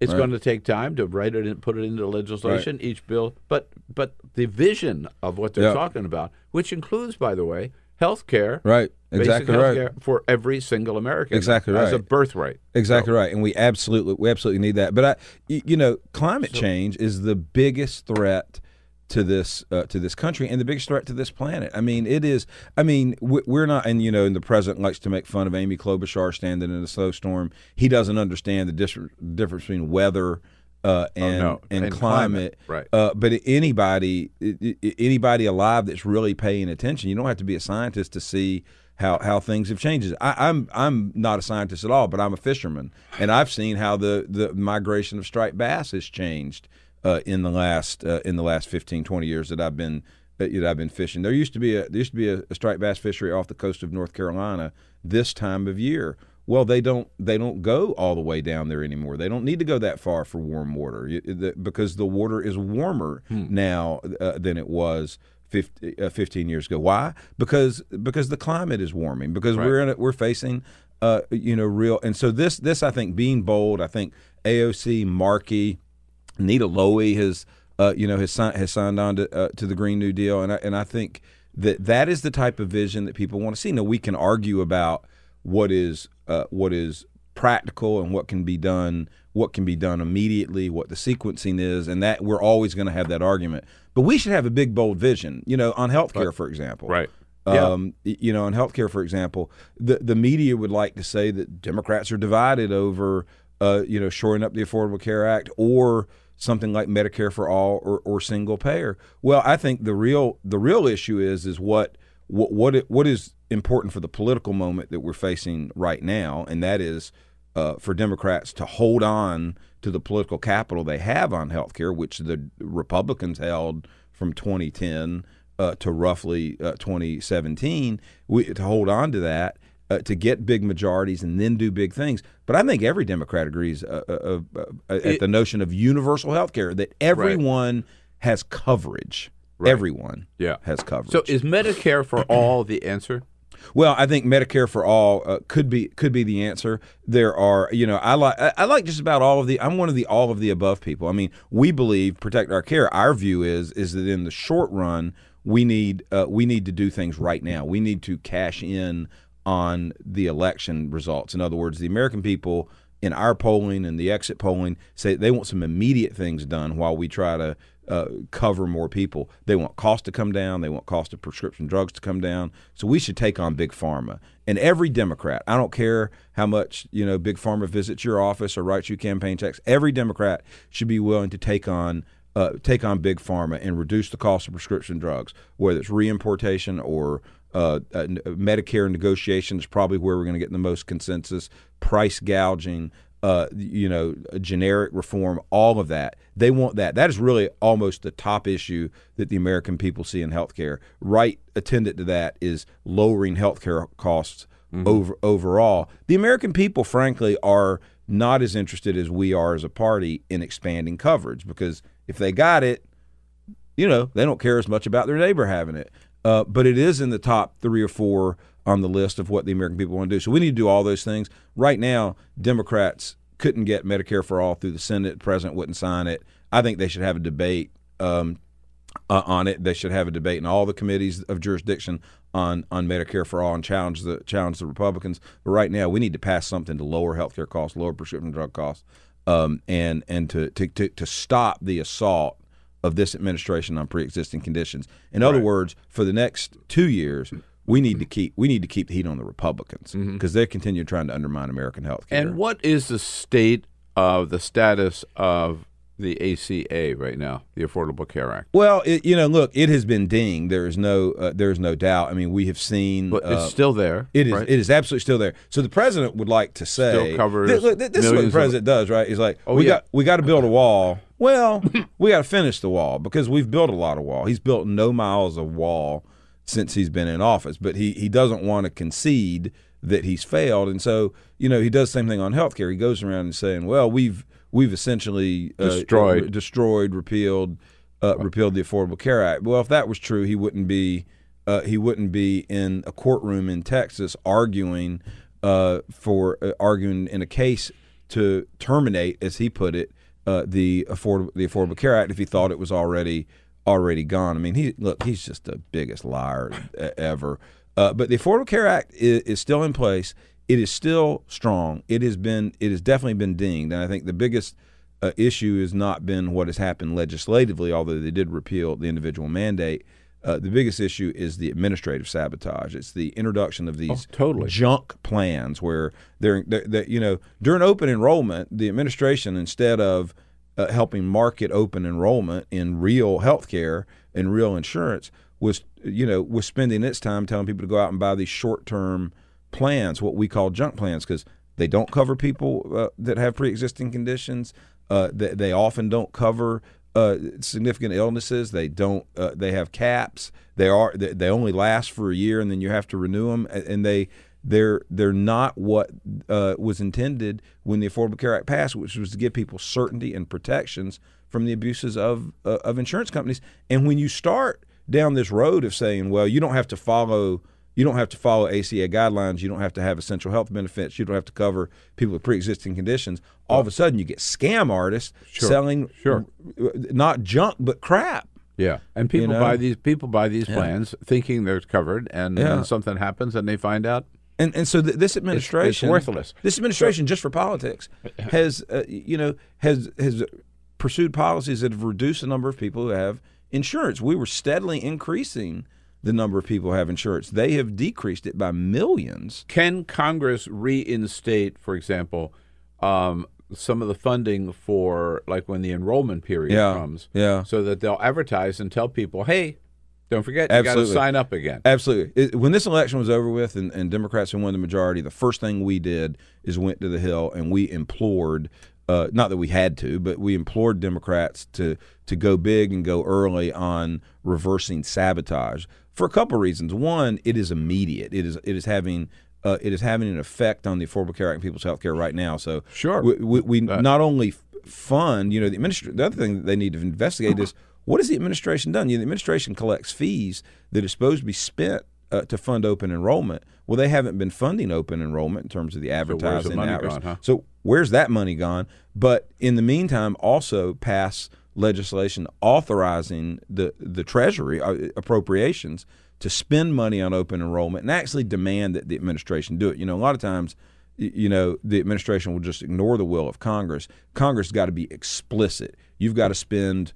It's Right. going to take time to write it and put it into legislation. Each bill, but but the vision of what they're Yeah. talking about, which includes, by the way, health care. Right. Exactly right. for every single American. Exactly as a right. birthright. Exactly right, and we absolutely we absolutely need that. But I, you know, climate change is the biggest threat to this uh, to this country and the biggest threat to this planet. I mean, it is. I mean, we- we're not, and you know, and the president likes to make fun of Amy Klobuchar standing in a snowstorm. He doesn't understand the dis- difference between weather. Uh, and, no, and and climate, climate, right. Uh, but anybody, anybody alive that's really paying attention, you don't have to be a scientist to see how, how things have changed. I, I'm I'm not a scientist at all, but I'm a fisherman, and I've seen how the, the migration of striped bass has changed uh, in the last uh, in the last 15, 20 years that I've been that I've been fishing. There used to be a there used to be a, a striped bass fishery off the coast of North Carolina this time of year. Well, they don't they don't go all the way down there anymore. They don't need to go that far for warm water because the water is warmer now uh, than it was 50, uh, 15 years ago. Why? Because because the climate is warming. Because we're in a, we're facing uh, you know real and so this this I think being bold. I think AOC Markey. Nita Lowey has, uh, you know, has signed has signed on to uh, to the Green New Deal, and I, and I think that that is the type of vision that people want to see. Now we can argue about what is uh, what is practical and what can be done, what can be done immediately, what the sequencing is, and that we're always going to have that argument. But we should have a big bold vision, you know, on healthcare, for example. Right. Yeah. Um, y- You know, in healthcare, for example, the the media would like to say that Democrats are divided over, uh, you know, shoring up the Affordable Care Act or something like Medicare for all or, or single payer. Well, I think the real the real issue is is what what what it, what is important for the political moment that we're facing right now, and that is uh, for Democrats to hold on to the political capital they have on health care, which the Republicans held from 2010 uh, to roughly uh, 2017, we, to hold on to that, uh, to get big majorities and then do big things. But I think every Democrat agrees uh, uh, uh, at It- the notion of universal health care, that everyone has coverage. Everyone Yeah. has coverage. So is Medicare for all the answer? Well, I think Medicare for all uh, could be could be the answer. There are, you know, I like I like just about all of the. I'm one of the all of the above people. I mean, we believe protect our care. Our view is is that in the short run, we need uh, we need to do things right now. We need to cash in on the election results. In other words, the American people in our polling and the exit polling say they want some immediate things done while we try to uh, cover more people. They want cost to come down. They want cost of prescription drugs to come down. So we should take on big pharma. And every Democrat, I don't care how much you know big pharma visits your office or writes you campaign checks. Every Democrat should be willing to take on uh, take on big pharma and reduce the cost of prescription drugs, whether it's reimportation or uh, uh, Medicare negotiations. Probably where we're going to get the most consensus. Price gouging uh, you know, generic reform, all of that. They want that. That is really almost the top issue that the American people see in healthcare. Right attendant to that is lowering healthcare costs over overall. The American people, frankly, are not as interested as we are as a party in expanding coverage because if they got it, you know, they don't care as much about their neighbor having it. Uh, but it is in the top three or four on the list of what the American people want to do. So we need to do all those things. Right now, Democrats couldn't get Medicare for all through the Senate. The president wouldn't sign it. I think they should have a debate um, uh, on it. They should have a debate in all the committees of jurisdiction on on Medicare for all and challenge the challenge the Republicans. But right now, we need to pass something to lower healthcare costs, lower prescription drug costs, um, and and to, to to to stop the assault of this administration on pre-existing conditions. In other words, for the next two years, we need to keep we need to keep the heat on the Republicans because they continue trying to undermine American health care. And what is the state of the status of the ACA right now, the Affordable Care Act? Well, it, you know, look, it has been dinged. There is no, uh, there is no doubt. I mean, we have seen. But it's uh, still there. It is. right? It is absolutely still there. So the president would like to say, Still covers Th- th- this is what the millions of- president does, right? He's like, Oh, we yeah. got we got to build a wall. Well, (laughs) we got to finish the wall because we've built a lot of wall. He's built no miles of wall since he's been in office, but he he doesn't want to concede that he's failed. And so, you know, he does the same thing on healthcare. He goes around and saying, "Well, we've we've essentially uh, Destroyed. uh, destroyed, repealed, uh, repealed the Affordable Care Act." Well, if that was true, he wouldn't be uh, he wouldn't be in a courtroom in Texas arguing uh, for uh, arguing in a case to terminate, as he put it, uh, the affordable the Affordable Care Act if he thought it was already already gone. I mean, he look, he's just the biggest liar ever. Uh, but the Affordable Care Act is, is still in place. It is still strong. It has been it has definitely been dinged, and I think the biggest uh, issue has not been what has happened legislatively, although they did repeal the individual mandate. Uh, the biggest issue is the administrative sabotage. It's the introduction of these totally. junk plans where they're, they're, they're you know during open enrollment, the administration instead of uh, helping market open enrollment in real health care and real insurance was you know was spending its time telling people to go out and buy these short term plans, what we call junk plans, because they don't cover people uh, that have pre existing conditions. Uh, they, they often don't cover uh, significant illnesses. They don't. Uh, they have caps. They are. They, they only last for a year, and then you have to renew them. And they they're they're not what uh, was intended when the Affordable Care Act passed, which was to give people certainty and protections from the abuses of uh, of insurance companies. And when you start down this road of saying, well, you don't have to follow you don't have to follow ACA guidelines. You don't have to have essential health benefits. You don't have to cover people with pre-existing conditions. All of a sudden, you get scam artists Sure. selling Sure. not junk but crap. Yeah, and people know? buy these people buy these Yeah. plans thinking they're covered, and Yeah. then something happens, and they find out. And and so th- this administration worthless. This administration, just for politics, (laughs) has uh, you know has has pursued policies that have reduced the number of people who have insurance. We were steadily increasing the number of people who have insurance. They have decreased it by millions. Can Congress reinstate, for example, um, some of the funding for like when the enrollment period Yeah, comes? yeah. So that they'll advertise and tell people, "Hey, don't forget, you got to sign up again." Absolutely. It, when this election was over with and, and Democrats had won the majority, the first thing we did is went to the Hill and we implored, uh, not that we had to, but we implored Democrats to to go big and go early on reversing sabotage for a couple of reasons. One, it is immediate. It is it is having uh, it is having an effect on the Affordable Care Act and people's health care right now. So Sure. we, we, we not only fund, you know, the administration. The other thing that they need to investigate is what has the administration done? You know, the administration collects fees that are supposed to be spent uh, to fund open enrollment. Well, they haven't been funding open enrollment in terms of the where's advertising. money outreach. gone, huh? So where's that money gone? But in the meantime, also pass legislation authorizing the the Treasury uh, appropriations to spend money on open enrollment and actually demand that the administration do it. You know, a lot of times, you know, the administration will just ignore the will of Congress. Congress has got to be explicit. You've got to spend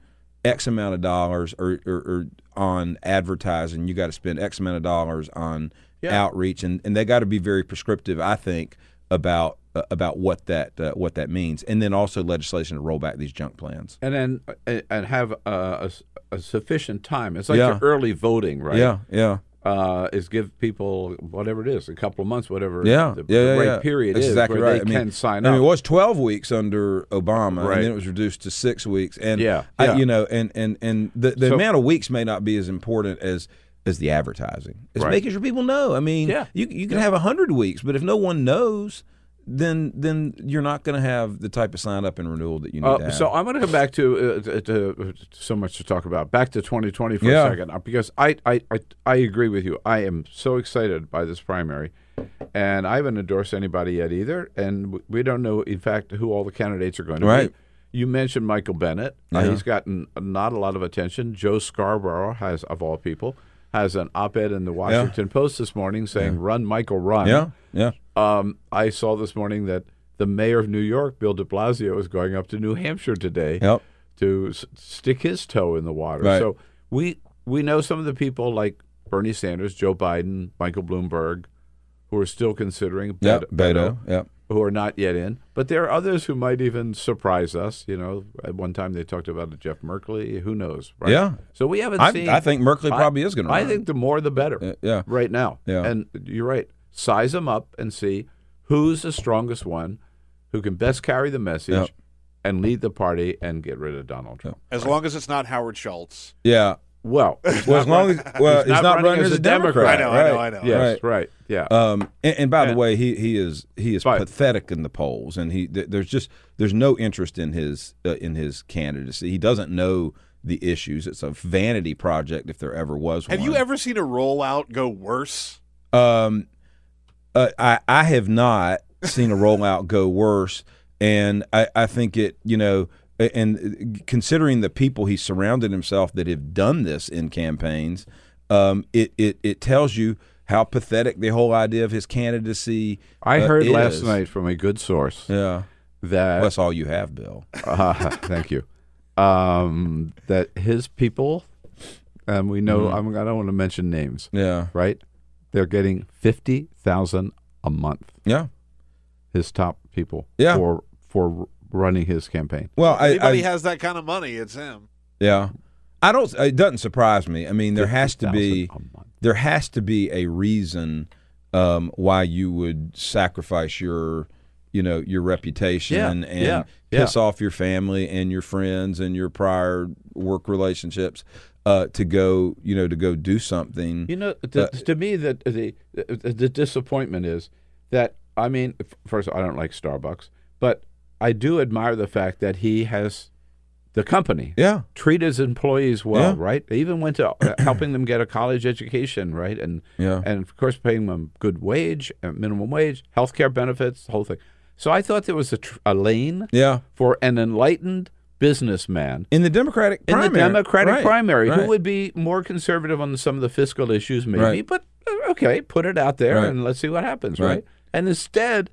X amount of dollars or, or, or on advertising. You got to spend X amount of dollars on outreach, and, and they got to be very prescriptive. I think about uh, about what that uh, what that means, and then also legislation to roll back these junk plans. and then uh, and have a, a, a sufficient time. It's like Yeah. early voting, right? Yeah, yeah. Uh, is give people whatever it is, a couple of months, whatever Yeah, the, yeah, the yeah, right yeah. period That's is, exactly right. they I mean, can sign I up. it was twelve weeks under Obama, Right. and then it was reduced to six weeks. And Yeah, I, yeah. you know, and and and the, the So- amount of weeks may not be as important as as the advertising. It's Right. making sure people know. I mean, Yeah. you you can have a hundred weeks, but if no one knows, then then you're not going to have the type of sign up and renewal that you need. to Uh, have. so I'm going to come back to, uh, to, so much to talk about. Back to 2020 for Yeah. a second, uh, because I, I I I agree with you. I am so excited by this primary, and I haven't endorsed anybody yet either, and we don't know, in fact, who all the candidates are going to Right. be. You mentioned Michael Bennet. Uh, he's gotten not a lot of attention. Joe Scarborough has, of all people, has an op-ed in the Washington Post this morning saying, "Run, Michael, run." yeah, yeah. Um, I saw this morning that the mayor of New York, Bill de Blasio, is going up to New Hampshire today Yep. to s- stick his toe in the water. Right. So we we know some of the people like Bernie Sanders, Joe Biden, Michael Bloomberg, who are still considering Yep. Bet- Beto. Yep. Who are not yet in. But there are others who might even surprise us. You know, at one time they talked about a Jeff Merkley. Who knows? Right? Yeah. So we haven't I- seen. I think Merkley I- probably is gonna I think the more the better. Uh, yeah. Right now. Yeah. And you're right. Size them up and see who's the strongest one, who can best carry the message, Yep. and lead the party and get rid of Donald Trump. As long as it's not Howard Schultz. Yeah. Well, (laughs) Well, as long as well, he's, not, running, as a Democrat. I know, I know. I know. Yes, Right. right. Yeah. Um, and, and by the way, he he is he is Fine. pathetic in the polls, and he th- there's just there's no interest in his uh, in his candidacy. He doesn't know the issues. It's a vanity project if there ever was Have one. you ever seen a rollout go worse? Um, uh, I I have not seen a rollout go worse, and I I think it you know. And considering the people he surrounded himself that have done this in campaigns, um, it, it it tells you how pathetic the whole idea of his candidacy. I uh, heard is. last night from a good source Yeah, that well, that's all you have, Bill. uh, (laughs) thank you. Um, that his people, and we know I'm, I don't want to mention names, Yeah, right? They're getting fifty thousand a month. yeah. His top people, Yeah. for for running his campaign. Well, I, Anybody I has that kind of money, it's him. yeah. I don't. It doesn't surprise me. I mean, there has to be 50,000 a month. there has to be a reason um, why you would sacrifice your you know your reputation Yeah, and yeah, piss yeah. off your family and your friends and your prior work relationships uh, to go you know to go do something. You know, the, Uh, to me, the, the the the disappointment is that I mean, f- first, I don't like Starbucks, but I do admire the fact that he has the company yeah, treat his employees well, Yeah. right? They even went to (clears throat) uh, helping them get a college education, right? And Yeah. and of course paying them good wage, uh, minimum wage, health care benefits, the whole thing. So I thought there was a, tr- a lane yeah. for an enlightened businessman In the Democratic in primary, the Democratic Right, primary right. who would be more conservative on some of the fiscal issues, maybe. Right. But uh, okay, put it out there and let's see what happens? Right. And instead,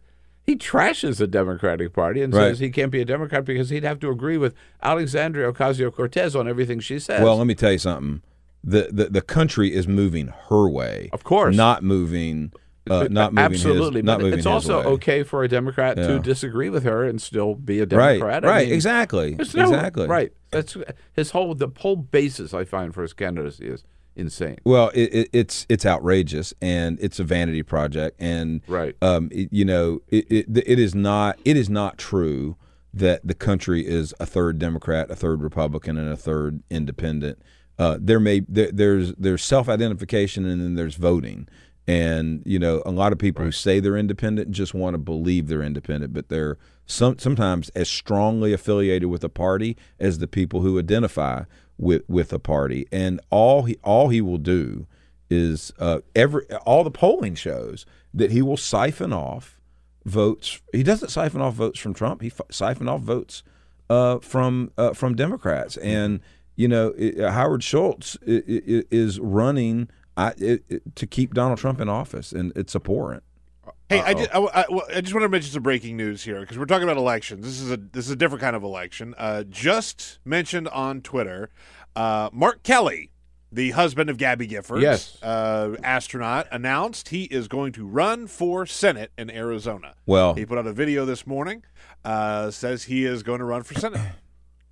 he trashes the Democratic Party and Right. says he can't be a Democrat because he'd have to agree with Alexandria Ocasio Cortez on everything she says. Well, let me tell you something. The, the the country is moving her way, Of course. not moving, uh, (laughs) not moving absolutely. His, not moving it's also way. okay for a Democrat Yeah. to disagree with her and still be a Right, Democrat. I right, mean, exactly, no- exactly. right. That's his whole the whole basis I find for his candidacy is insane. Well, it, it, it's it's outrageous and it's a vanity project, and Right. um, it- you know, it, it it is not it is not true that the country is a third Democrat, a third Republican, and a third Independent. Uh, there may there, there's there's self identification and then there's voting, and you know a lot of people who say they're independent just want to believe they're independent, but they're some sometimes as strongly affiliated with a party as the people who identify with with a party, and all he all he will do is uh, every all the polling shows that he will siphon off votes. He doesn't siphon off votes from Trump. He f- siphon off votes uh, from uh, from Democrats, and you know it, Howard Schultz i- i- i- is running I, it, it- to keep Donald Trump in office, and it's abhorrent. Hey, I, did, I, I- I just want to mention some breaking news here because we're talking about elections. This is a this is a different kind of election. Uh, just mentioned on Twitter, uh, Mark Kelly, the husband of Gabby Giffords, Yes. uh, astronaut, announced he is going to run for Senate in Arizona. Well, He put out a video this morning. Uh, says he is going to run for Senate.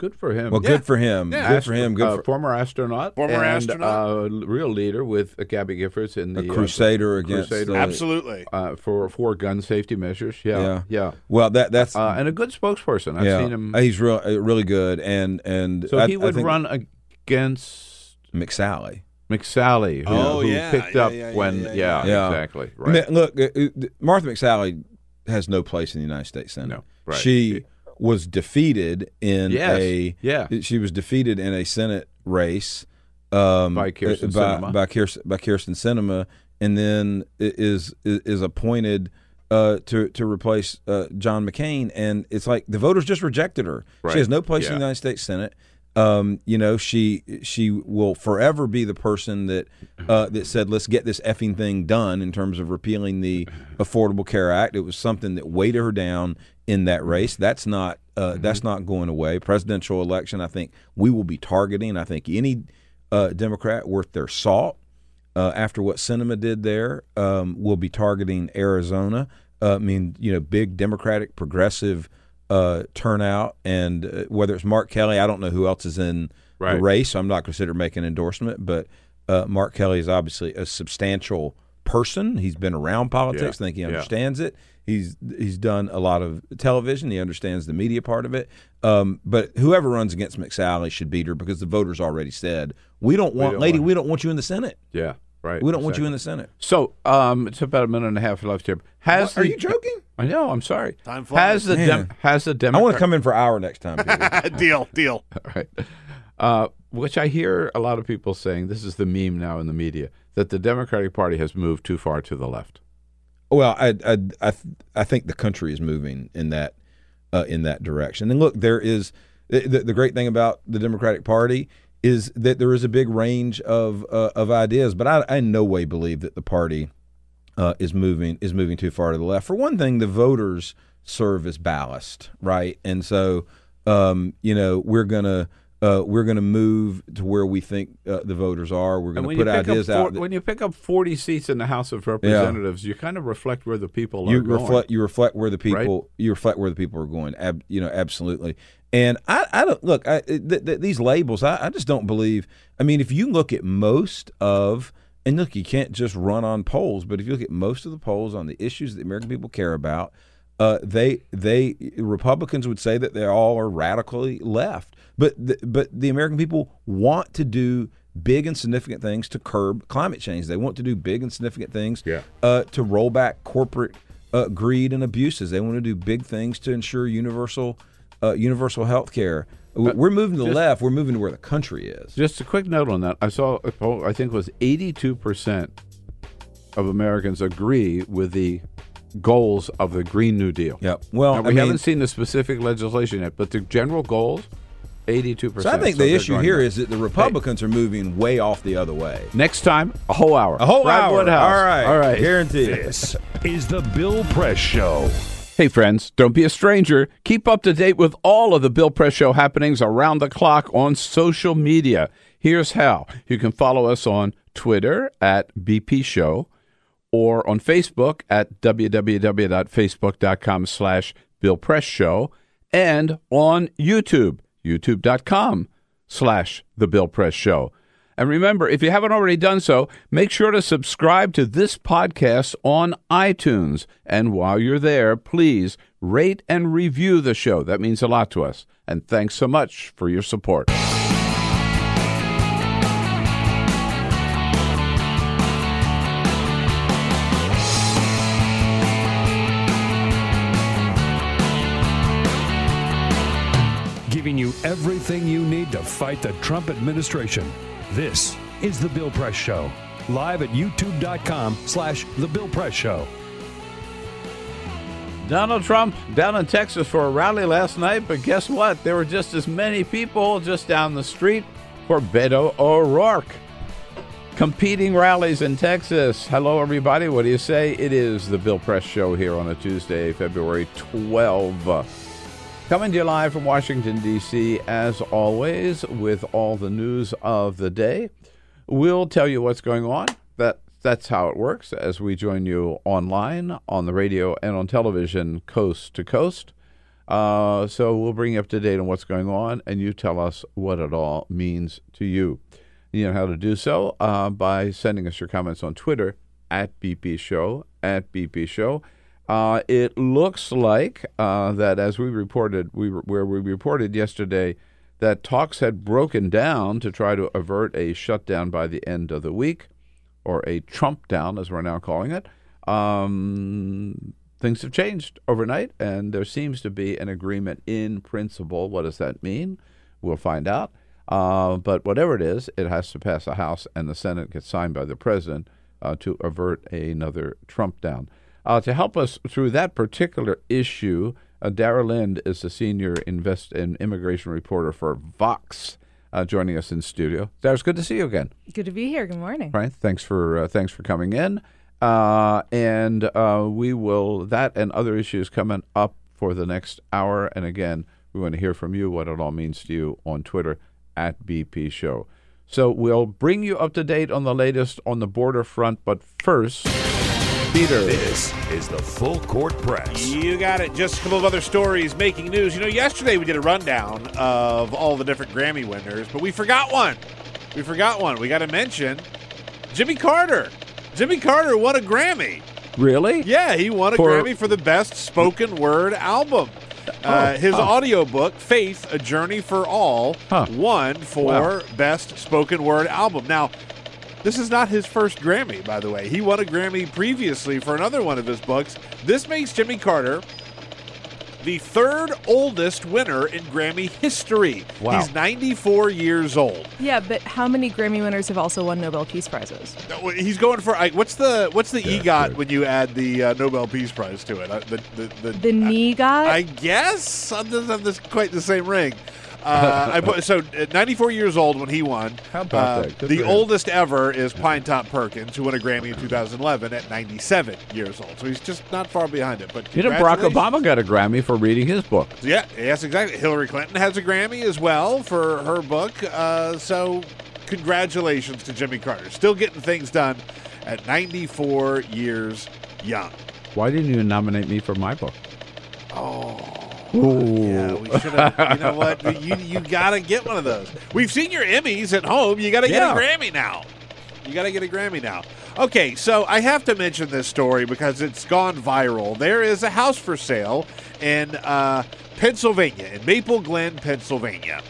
Good for him. well, Yeah. good for him. Yeah. good for him. Good uh, for former astronaut, Former and, astronaut. uh, real leader with uh, Gabby Giffords in a the uh, crusader against. Crusader. the- Absolutely. uh, for for gun safety measures. Yeah, Yeah. yeah, Well, that that's Uh, and a good spokesperson. I've yeah. seen him. He's real uh, really good, and and so I- he I would think run against McSally. McSally, who, Oh, who yeah, picked yeah, up yeah, yeah, when, yeah, yeah, yeah. exactly, I right. mean, look, uh, uh, Martha McSally has no place in the United States Senate. No, right. She She- was defeated in Yes, a yeah. She was defeated in a Senate race um, By Kirsten by, Sinema. by Kirsten by Kyrsten Sinema, and then is is, appointed. Uh, to to replace uh, John McCain, and it's like the voters just rejected her. Right. She has no place in the United States Senate. Um, you know, she she will forever be the person that uh, that said, "Let's get this effing thing done." In terms of repealing the Affordable Care Act, it was something that weighed her down in that race. That's not uh, that's not going away. Presidential election, I think we will be targeting. I think any uh, Democrat worth their salt uh, after what Sinema did there, um, will be targeting Arizona. Uh, I mean, you know, big Democratic progressive uh, turnout, and uh, whether it's Mark Kelly, I don't know who else is in the race. So I'm not considered making an endorsement, but uh, Mark Kelly is obviously a substantial person. He's been around politics. Yeah, I think he yeah. understands it. He's he's done a lot of television. He understands the media part of it. Um, but whoever runs against McSally should beat her because the voters already said we don't want, don't lady, want- we don't want you in the Senate. Yeah, right. We don't want you in the Senate. So, um, it's about a minute and a half left here. Has What, are you joking? I know. I'm sorry. Time flies. Has the dem- Man. has the Democrat? I want to come in for an hour next time. (laughs) Deal, deal. (laughs) All right. Uh, which I hear a lot of people saying. This is the meme now in the media that the Democratic Party has moved too far to the left. Well, I I I, I think the country is moving in that uh, in that direction. And look, there is the, the great thing about the Democratic Party is that there is a big range of uh, of ideas, but I, I in no way believe that the party uh, is moving is moving too far to the left. For one thing, the voters serve as ballast, right? And so, um, you know, we're gonna. Uh, we're going to move to where we think uh, the voters are. We're going to put ideas four, out. that- when you pick up 40 seats in the House of Representatives, you kind of reflect where the people are you going. reflect you reflect where the Right? people you reflect where the people are going Ab, you know absolutely and i i don't look I, th- th- these labels I, I just don't believe i mean if you look at most of and look you can't just run on polls but if you look at most of the polls on the issues that the american people care about uh, they they Republicans would say that they all are radically left, but the, but the American people want to do big and significant things to curb climate change. They want to do big and significant things Yeah. uh, to roll back corporate uh, greed and abuses. They want to do big things to ensure universal uh, universal health care. We're moving to the just- left. We're moving to where the country is. Just a quick note on that. I saw a poll, I think it was 82% of Americans agree with the goals of the Green New Deal. Yep. Well, Now, we I mean- haven't seen the specific legislation yet, but the general goals, 82%. So I think the issue going here to- is that the Republicans are moving way off the other way. Next time, a whole hour. A whole Brad hour. Woodhouse. All right. All right. Guaranteed. This is the Bill Press Show. Hey, friends, don't be a stranger. Keep up to date with all of the Bill Press Show happenings around the clock on social media. Here's how you can follow us on Twitter at BP Show or on Facebook at www.facebook.com slash Bill Press Show and on YouTube, youtube.com slash The Bill Press Show. And remember, if you haven't already done so, make sure to subscribe to this podcast on iTunes. And while you're there, please rate and review the show. That means a lot to us. And thanks so much for your support. Everything you need to fight the Trump administration. This is The Bill Press Show. Live at youtube.com slash The Bill Press Show. Donald Trump down in Texas for a rally last night, but guess what? There were just as many people just down the street for Beto O'Rourke. Competing rallies in Texas. Hello, everybody. What do you say? It is the Bill Press Show here on a Tuesday, February 12. Coming to you live from Washington, D.C., as always, with all the news of the day. We'll tell you what's going on. That That's how it works as we join you online, on the radio, and on television, coast to coast. Uh, so we'll bring you up to date on what's going on, and you tell us what it all means to you. You know how to do so uh, by sending us your comments on Twitter at BP Show, at BP Show. Uh, it looks like uh, that, as we reported, we where we reported yesterday, that talks had broken down to try to avert a shutdown by the end of the week, or a Trump down, as we're now calling it. Um, things have changed overnight, and there seems to be an agreement in principle. What does that mean? We'll find out. Uh, but whatever it is, it has to pass the House and the Senate, get signed by the president uh, to avert another Trump down. Uh, to help us through that particular issue, uh, Dara Lind is the senior invest and immigration reporter for Vox, uh, joining us in studio. Dara, it's good to see you again. Good to be here. Good morning. Right. Thanks for uh, thanks for coming in. Uh, and uh, we will that and other issues coming up for the next hour. And again, we want to hear from you what it all means to you on Twitter at BP Show. So we'll bring you up to date on the latest on the border front. But first, Peter. This is the Full Court Press. You got it. Just a couple of other stories making news. You know, yesterday we did a rundown of all the different Grammy winners, but we forgot one. We forgot one. We got to mention Jimmy Carter. Jimmy Carter won a Grammy. Really? Yeah, he won a For- Grammy for the best spoken word album. Uh, Oh, his huh. audiobook, Faith, A Journey for All, Huh. won for Wow. best spoken word album. Now, this is not his first Grammy, by the way. He won a Grammy previously for another one of his books. This makes Jimmy Carter the third oldest winner in Grammy history. Wow. He's 94 years old. Yeah, but how many Grammy winners have also won Nobel Peace Prizes? He's going for I- what's the what's the EGOT when you add the uh, Nobel Peace Prize to it? Uh, the the the, The knee guy? I guess it doesn't have this quite the same ring. Uh, I so uh, 94 years old when he won. How about Uh, that? Good The oldest ever is Pinetop Perkins, who won a Grammy in 2011 at 97 years old. So he's just not far behind it. But You know, Barack. Obama got a Grammy for reading his book. Yeah, yes, exactly. Hillary Clinton has a Grammy as well for her book. Uh, so, congratulations to Jimmy Carter. Still getting things done at 94 years young. Why didn't you nominate me for my book? Oh. Ooh. Yeah, we should have. You know what? You you gotta get one of those. We've seen your Emmys at home. You gotta get a Grammy now. You gotta get a Grammy now. Okay, so I have to mention this story because it's gone viral. There is a house for sale in uh, Pennsylvania, in Maple Glen, Pennsylvania.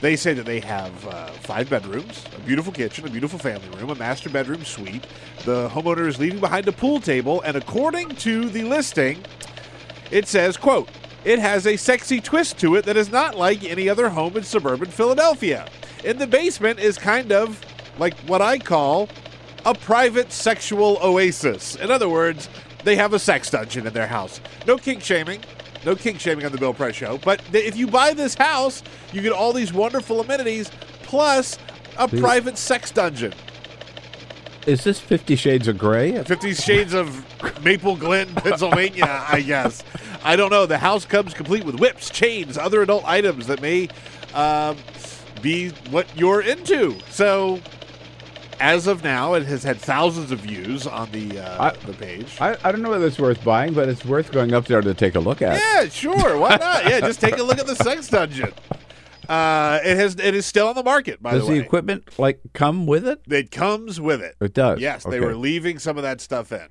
They say that they have uh, five bedrooms, a beautiful kitchen, a beautiful family room, a master bedroom suite. The homeowner is leaving behind a pool table, and according to the listing, it says, quote, it has a sexy twist to it that is not like any other home in suburban Philadelphia. In the basement is kind of like what I call a private sexual oasis. In other words, they have a sex dungeon in their house. No kink shaming. No kink shaming on the Bill Press show. But th- if you buy this house, you get all these wonderful amenities plus a private sex dungeon. Is this Fifty Shades of Grey? Fifty Shades of Maple Glen, Pennsylvania, I guess. I don't know. The house comes complete with whips, chains, other adult items that may um, be what you're into. So, as of now, it has had thousands of views on the uh, the page. I, I don't know whether it's worth buying, but it's worth going up there to take a look at. Yeah, sure. Why not? Yeah, just take a look at the sex dungeon. Uh, it has it is still on the market. By Does the way, Does the equipment like come with it? It comes with it. It does. Yes, they were leaving some of that stuff in.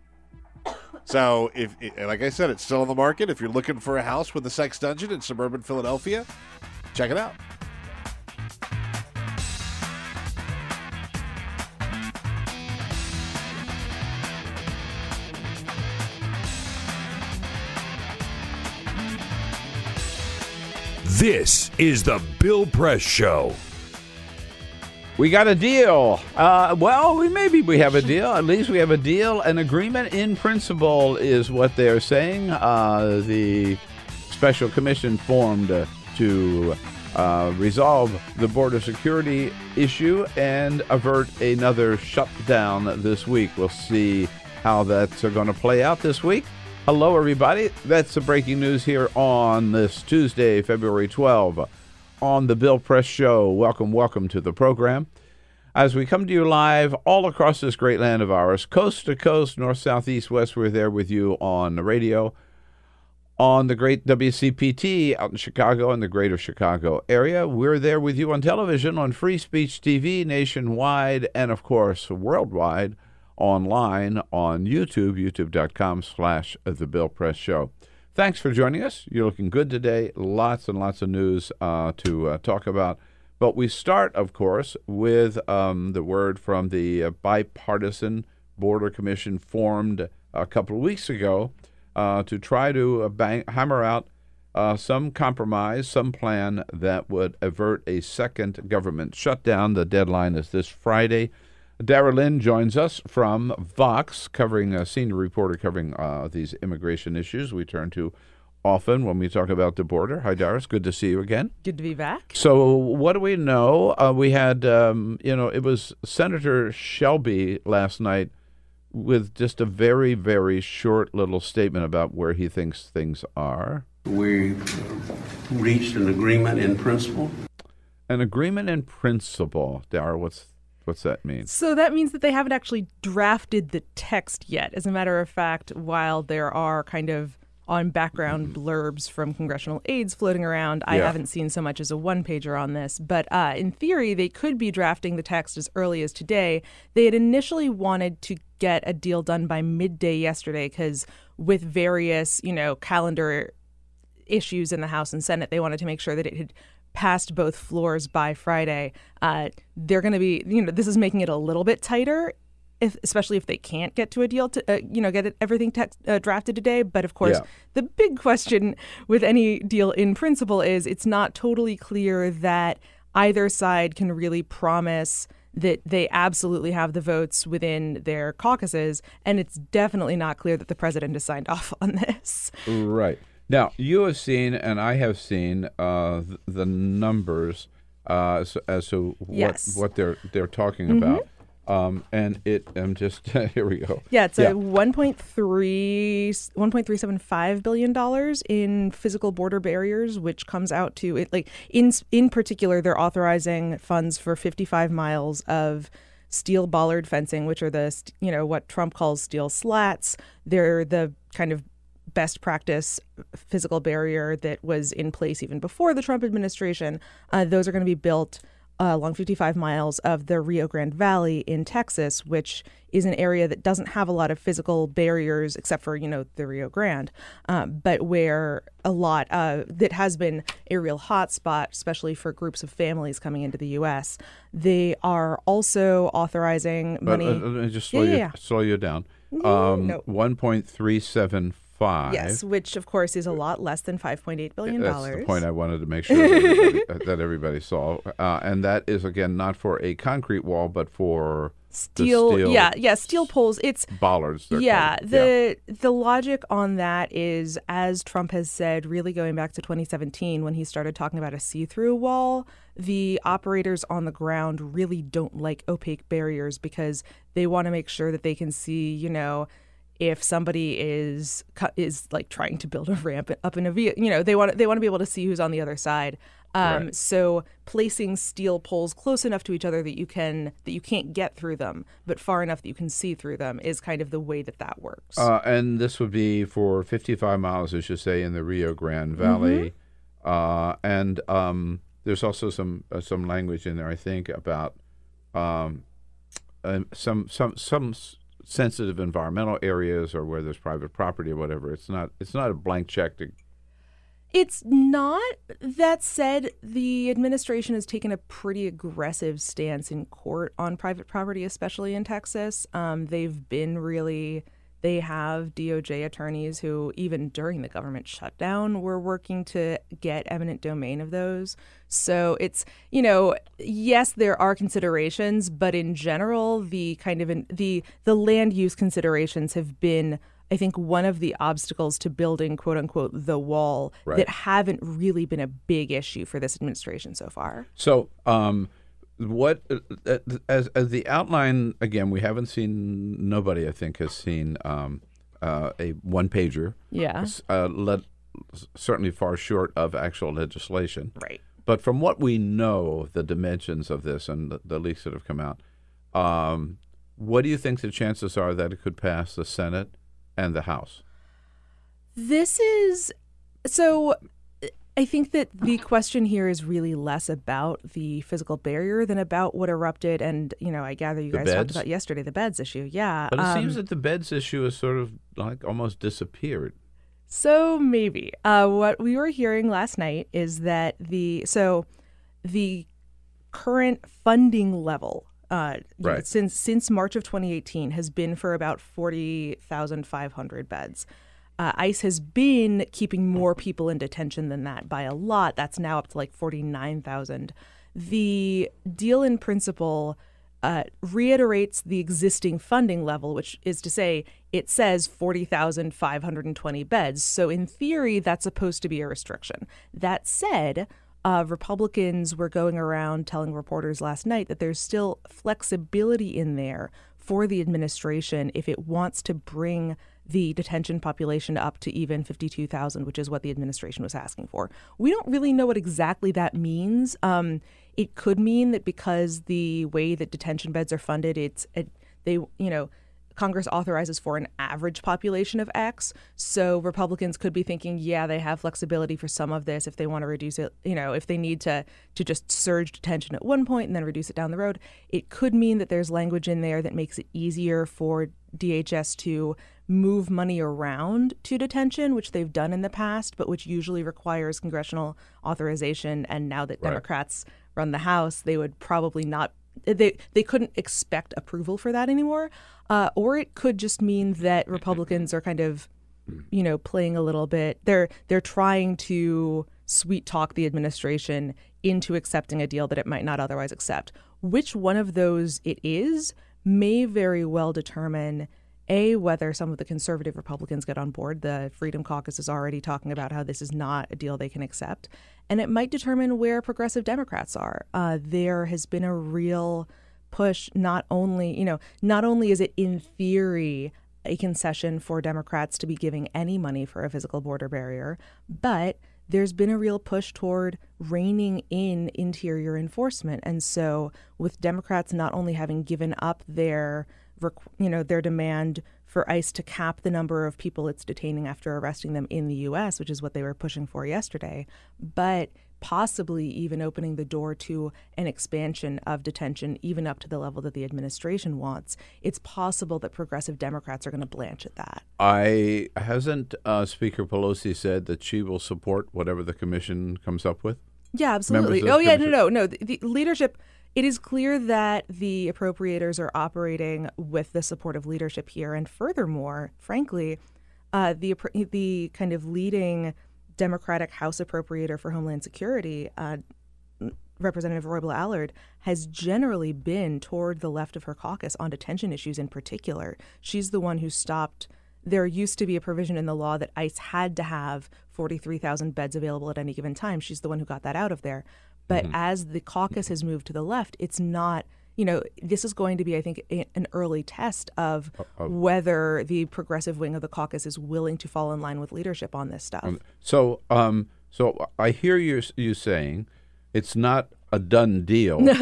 So, if like I said, it's still on the market. If you're looking for a house with a sex dungeon in suburban Philadelphia, check it out. This is the Bill Press Show. We got a deal. Uh, well, we maybe we have a deal. At least we have a deal. An agreement in principle is what they're saying. Uh, the special commission formed uh, to resolve the border security issue and avert another shutdown this week. We'll see how that's going to play out this week. Hello, everybody. That's the breaking news here on this Tuesday, February 12 on the Bill Press Show. Welcome, welcome to the program. As we come to you live all across this great land of ours, coast to coast, north, south, east, west, we're there with you on the radio, on the great WCPT out in Chicago and the greater Chicago area. We're there with you on television, on Free Speech TV nationwide, and of course, worldwide online on YouTube, youtube.com slash The Bill Press Show. Thanks for joining us. You're looking good today. Lots and lots of news uh, to uh, talk about. But we start, of course, with um, the word from the uh, bipartisan border commission formed a couple of weeks ago uh, to try to uh, bang, hammer out uh, some compromise, some plan that would avert a second government shutdown. The deadline is this Friday. Dara Lind joins us from Vox, covering a senior reporter covering uh, these immigration issues. We turn to often when we talk about the border. Hi, Dara. It's good to see you again. Good to be back. So, what do we know? Uh, we had, um, you know, it was Senator Shelby last night with just a very, very short little statement about where he thinks things are. We reached an agreement in principle. An agreement in principle, Dara. What's what's that mean? So that means that they haven't actually drafted the text yet. As a matter of fact, while there are kind of on background blurbs from congressional aides floating around. I Yeah. haven't seen so much as a one pager on this, but uh, in theory, they could be drafting the text as early as today. They had initially wanted to get a deal done by midday yesterday because with various, you know, calendar issues in the House and Senate, they wanted to make sure that it had passed both floors by Friday. Uh, they're going to be, you know, this is making it a little bit tighter. If, especially if they can't get to a deal to uh, you know get it, everything text, uh, drafted today but of course Yeah. the big question with any deal in principle is it's not totally clear that either side can really promise that they absolutely have the votes within their caucuses and it's definitely not clear that the president has signed off (laughs) on this Right. Now, you have seen, and I have seen uh, the numbers uh, as, as to what, Yes. what they're they're talking Mhm. about. Um, and it, I'm just, (laughs) here we go. Yeah, it's a 1.3 1.375 billion dollars in physical border barriers, which comes out to it like in in particular they're authorizing funds for 55 miles of steel bollard fencing, which are the you know what Trump calls steel slats. They're the kind of best practice physical barrier that was in place even before the Trump administration. Uh, those are going to be built uh, along 55 miles of the Rio Grande Valley in Texas, which is an area that doesn't have a lot of physical barriers except for, you know, the Rio Grande, um, but where a lot uh, that has been a real hot spot, especially for groups of families coming into the U.S. They are also authorizing money. uh, let me just slow, Yeah, you, yeah, yeah. slow you down. No, Um, no. 1.375. Yes, which of course is a lot less than 5.8 billion dollars. That's the point I wanted to make sure that everybody, (laughs) that everybody saw. Uh, and that is, again, not for a concrete wall, but for Steel, steel yeah, yeah, steel poles. It's bollards. yeah, called. the the logic on that is, as Trump has said, really going back to 2017 when he started talking about a see-through wall. The operators on the ground really don't like opaque barriers because they want to make sure that they can see, you know, if somebody is is like trying to build a ramp up in a vehicle, you know, they want they want to be able to see who's on the other side. Um, Right. So placing steel poles close enough to each other that you can that you can't get through them, but far enough that you can see through them is kind of the way that that works. Uh, and this would be for 55 miles, as you say, in the Rio Grande Valley. Uh, and um, there's also some uh, some language in there, I think, about um, um, some some some sensitive environmental areas or where there's private property or whatever. It's not it's not a blank check to It's not. That said, the administration has taken a pretty aggressive stance in court on private property, especially in Texas. Um, they've been really. They have DOJ attorneys who, even during the government shutdown, were working to get eminent domain of those. So it's, you know, yes, there are considerations, but in general, the kind of in, the the land use considerations have been I think one of the obstacles to building quote unquote the wall Right. that haven't really been a big issue for this administration so far. So, um, what uh, as as the outline again? We haven't seen. Nobody, I think, has seen um, uh, a one pager. Yeah. Uh, let, certainly far short of actual legislation. Right. But from what we know, the dimensions of this and the, the leaks that have come out, um, what do you think the chances are that it could pass the Senate and the House? This is so I think that the question here is really less about the physical barrier than about what erupted and, you know, I gather you The guys talked about yesterday the beds issue. Yeah. But it um, seems that the beds issue has sort of like almost disappeared. So maybe. Uh, what we were hearing last night is that the so the current funding level uh, Right. since since March of 2018 has been for about 40,500 beds. Uh, ICE has been keeping more people in detention than that by a lot. That's now up to like 49,000. The deal in principle uh, reiterates the existing funding level, which is to say, it says 40,520 beds. So, in theory, that's supposed to be a restriction. That said, uh, Republicans were going around telling reporters last night that there's still flexibility in there for the administration if it wants to bring the detention population up to even 52,000, which is what the administration was asking for. We don't really know what exactly that means. Um, it could mean that because the way that detention beds are funded, it's it, they you know Congress authorizes for an average population of X. So Republicans could be thinking, yeah, they have flexibility for some of this if they want to reduce it, you know, if they need to to just surge detention at one point and then reduce it down the road. It could mean that there's language in there that makes it easier for DHS to move money around to detention, which they've done in the past, but which usually requires congressional authorization. And now that Right. Democrats run the House, they would probably not. They they couldn't expect approval for that anymore, uh, or it could just mean that Republicans are kind of, you know, playing a little bit. They're they're trying to sweet talk the administration into accepting a deal that it might not otherwise accept. Which one of those it is may very well determine a whether some of the conservative Republicans get on board. The Freedom Caucus is already talking about how this is not a deal they can accept, and it might determine where progressive Democrats are. Uh, there has been a real push. Not only you know, not only is it in theory a concession for Democrats to be giving any money for a physical border barrier, but there's been a real push toward reining in interior enforcement. And so, with Democrats not only having given up their, you know, their demand for ICE to cap the number of people it's detaining after arresting them in the U.S., which is what they were pushing for yesterday, but possibly even opening the door to an expansion of detention, even up to the level that the administration wants, it's possible that progressive Democrats are going to blanch at that. I hasn't uh, Speaker Pelosi said that she will support whatever the commission comes up with. Yeah, absolutely. Oh, yeah, no, no, no. The, the leadership. It is clear that the appropriators are operating with the support of leadership here, and furthermore, frankly, uh, the the kind of leading Democratic House appropriator for Homeland Security, uh, Representative Roybal Allard, has generally been toward the left of her caucus on detention issues in particular. She's the one who stopped. There used to be a provision in the law that ICE had to have 43,000 beds available at any given time. She's the one who got that out of there. But Mm-hmm. as the caucus has moved to the left, it's not, you know, this is going to be, I think, a, an early test of of- whether the progressive wing of the caucus is willing to fall in line with leadership on this stuff. Um, So, um, so I hear you you saying it's not a done deal (laughs) No,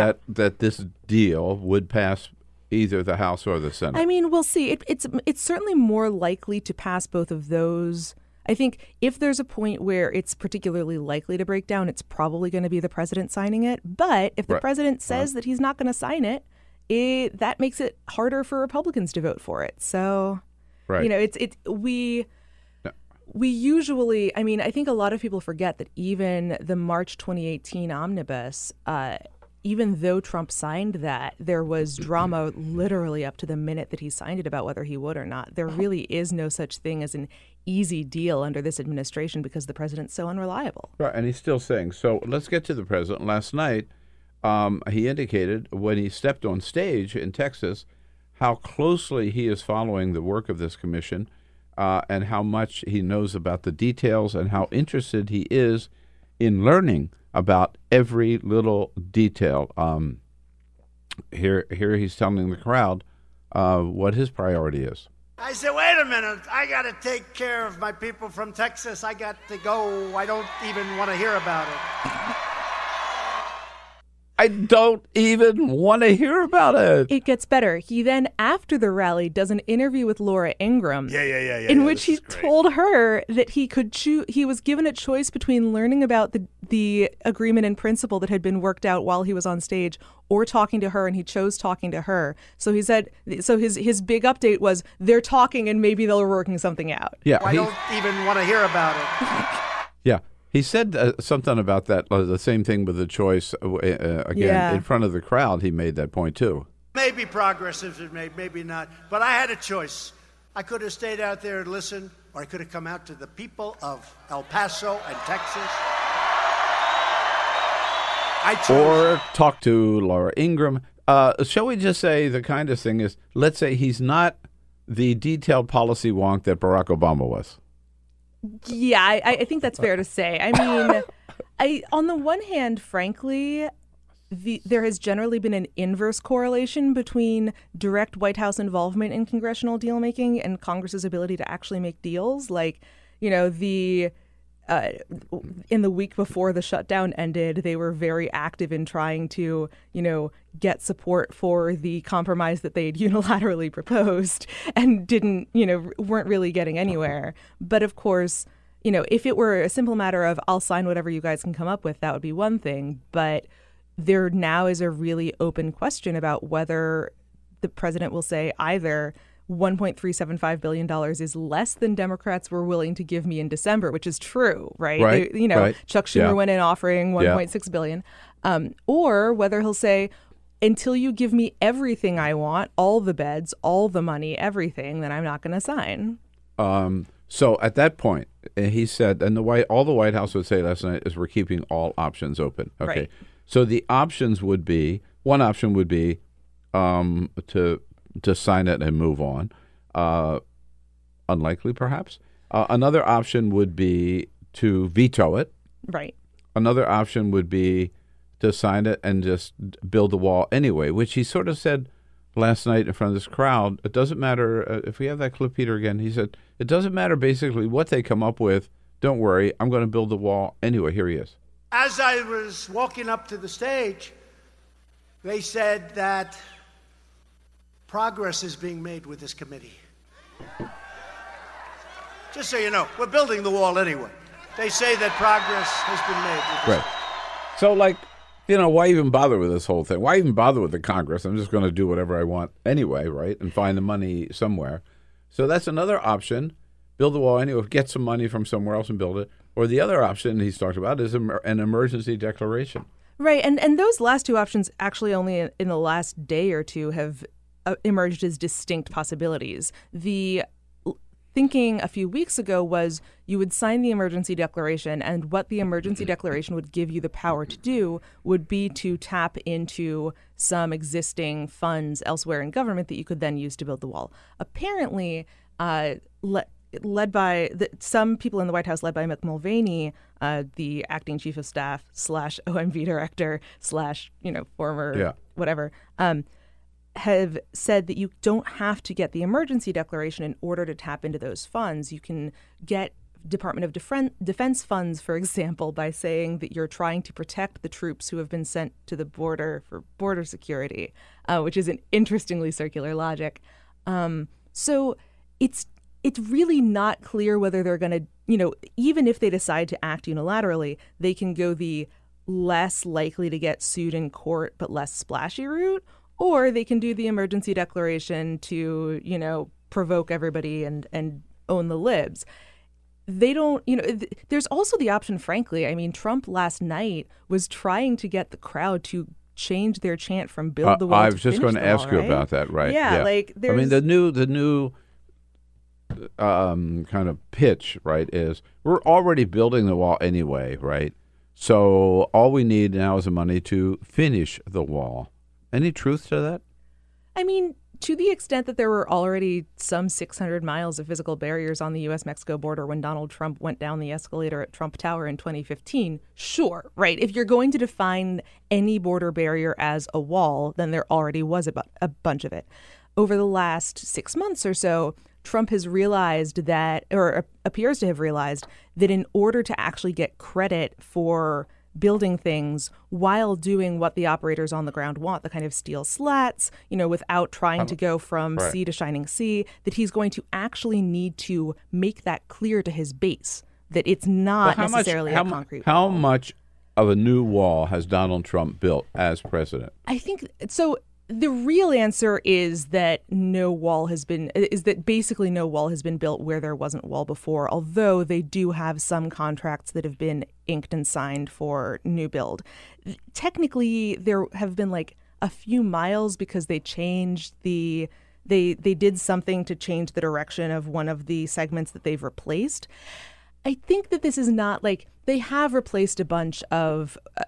that that this deal would pass either the House or the Senate. I mean, we'll see. It, it's it's certainly more likely to pass both of those. I think if there's a point where it's particularly likely to break down, it's probably going to be the president signing it. But if the Right. president says that he's not going to sign it, it that makes it harder for Republicans to vote for it. So, Right. you know, it's it's we we usually i mean i think a lot of people forget that even the march 2018 omnibus uh, even though trump signed that there was drama literally up to the minute that he signed it about whether he would or not there really is no such thing as an easy deal under this administration because the president's so unreliable Right, and he's still saying. So let's get to the president. Last night, um, he indicated when he stepped on stage in Texas how closely he is following the work of this commission uh, and how much he knows about the details and how interested he is in learning about every little detail. Um, here, here he's telling the crowd uh, what his priority is. I said, wait a minute. I got to take care of my people from Texas. I got to go. I don't even want to hear about it. (laughs) I don't even want to hear about it. it gets better he then after the rally does an interview with laura ingraham Yeah, yeah, yeah, yeah. in yeah, which he told her that he could choose he was given a choice between learning about the the agreement in principle that had been worked out while he was on stage or talking to her and he chose talking to her so he said so his his big update was they're talking and maybe they're working something out Yeah, I he- don't even want to hear about it. (laughs) Yeah, he said uh, something about that. Uh, the same thing with the choice uh, uh, again Yeah. in front of the crowd. He made that point too. Maybe progress has been made, maybe not. But I had a choice. I could have stayed out there and listened, or I could have come out to the people of El Paso and Texas. I chose. Or talk to Laura Ingraham. Uh, shall we just say the kind of thing is? Let's say he's not the detailed policy wonk that Barack Obama was. Yeah, I, I think that's fair to say. I mean, (laughs) I on the one hand, frankly, the, there has generally been an inverse correlation between direct White House involvement in congressional deal making and Congress's ability to actually make deals. Like, you know, the uh, in the week before the shutdown ended, they were very active in trying to, you know, get support for the compromise that they had (laughs) unilaterally proposed and didn't, you know, weren't really getting anywhere. But of course, you know, if it were a simple matter of I'll sign whatever you guys can come up with, that would be one thing. But there now is a really open question about whether the president will say either $1.375 billion is less than Democrats were willing to give me in December, which is true, right? Right, They- you know, right. Chuck Schumer Yeah. went in offering Yeah. 1.6 billion. Um, or whether he'll say, until you give me everything I want, all the beds, all the money, everything, then I'm not going to sign. Um, so at that point, uh, he said, and the White, all the White House would say last night is we're keeping all options open. Okay, Right. so the options would be one option would be um, to to sign it and move on. Uh, unlikely, perhaps. Uh, another option would be to veto it. Right. Another option would be to sign it and just build the wall anyway, which he sort of said last night in front of this crowd. It doesn't matter uh, if we have that clip, Peter, again. He said it doesn't matter basically what they come up with. Don't worry, I'm going to build the wall anyway. Here he is. As I was walking up to the stage, they said that progress is being made with this committee. Just so you know, we're building the wall anyway. They say that progress has been made with this Right. So, like, you know, why even bother with this whole thing? Why even bother with the Congress? I'm just going to do whatever I want anyway, right? And find the money somewhere. So that's another option. Build the wall anyway. Get some money from somewhere else and build it. Or the other option he's talked about is an emergency declaration. Right, and and those last two options actually only in, in the last day or two have uh, emerged as distinct possibilities. The thinking a few weeks ago was you would sign the emergency declaration, and what the emergency (clears throat) declaration would give you the power to do would be to tap into some existing funds elsewhere in government that you could then use to build the wall. Apparently, uh, le- led by the, some people in the White House, led by Mick Mulvaney, uh, the acting chief of staff slash OMB director slash you know former Yeah. whatever, um, have said that you don't have to get the emergency declaration in order to tap into those funds. You can get Department of Defen- Defense funds, for (laughs) example, by saying that you're trying to protect the troops who have been sent to the border for border security, uh, which is an interestingly circular logic. Um, so it's it's really not clear whether they're going to, you know, even if they decide to act unilaterally, they can go the less likely to get sued in court but less splashy route, or they can do the emergency declaration to, you know, provoke everybody and and own the libs. They don't, you know, th- there's also the option, frankly. I mean, Trump last night was trying to get the crowd to change their chant from build Uh, the wall I was just going to wall, ask you right? about that, right? Yeah, like I mean, the new the new um, kind of pitch, right, is we're already building the wall anyway, right? So all we need now is the money to finish the wall. Any truth to that? I mean, to the extent that there were already some 600 miles of physical barriers on the U.S. Mexico border when Donald Trump went down the escalator at Trump Tower in 2015, sure, right? If you're going to define any border barrier as a wall, then there already was a, bu- a bunch of it. Over the last six months or so, Trump has realized that, or appears to have realized, that in order to actually get credit for building things while doing what the operators on the ground want, the kind of steel slats, you know, without trying um, to go from Right. sea to shining sea, that he's going to actually need to make that clear to his base that it's not Well, how much- necessarily how a concrete. How much of a new wall has Donald Trump built as president? I think so. The real answer is that no wall has been is that basically no wall has been built where there wasn't wall before. Although they do have some contracts that have been inked and signed for new build. Technically, there have been like a few miles because they changed the they they did something to change the direction of one of the segments that they've replaced. I think that this is not like they have replaced a bunch of uh,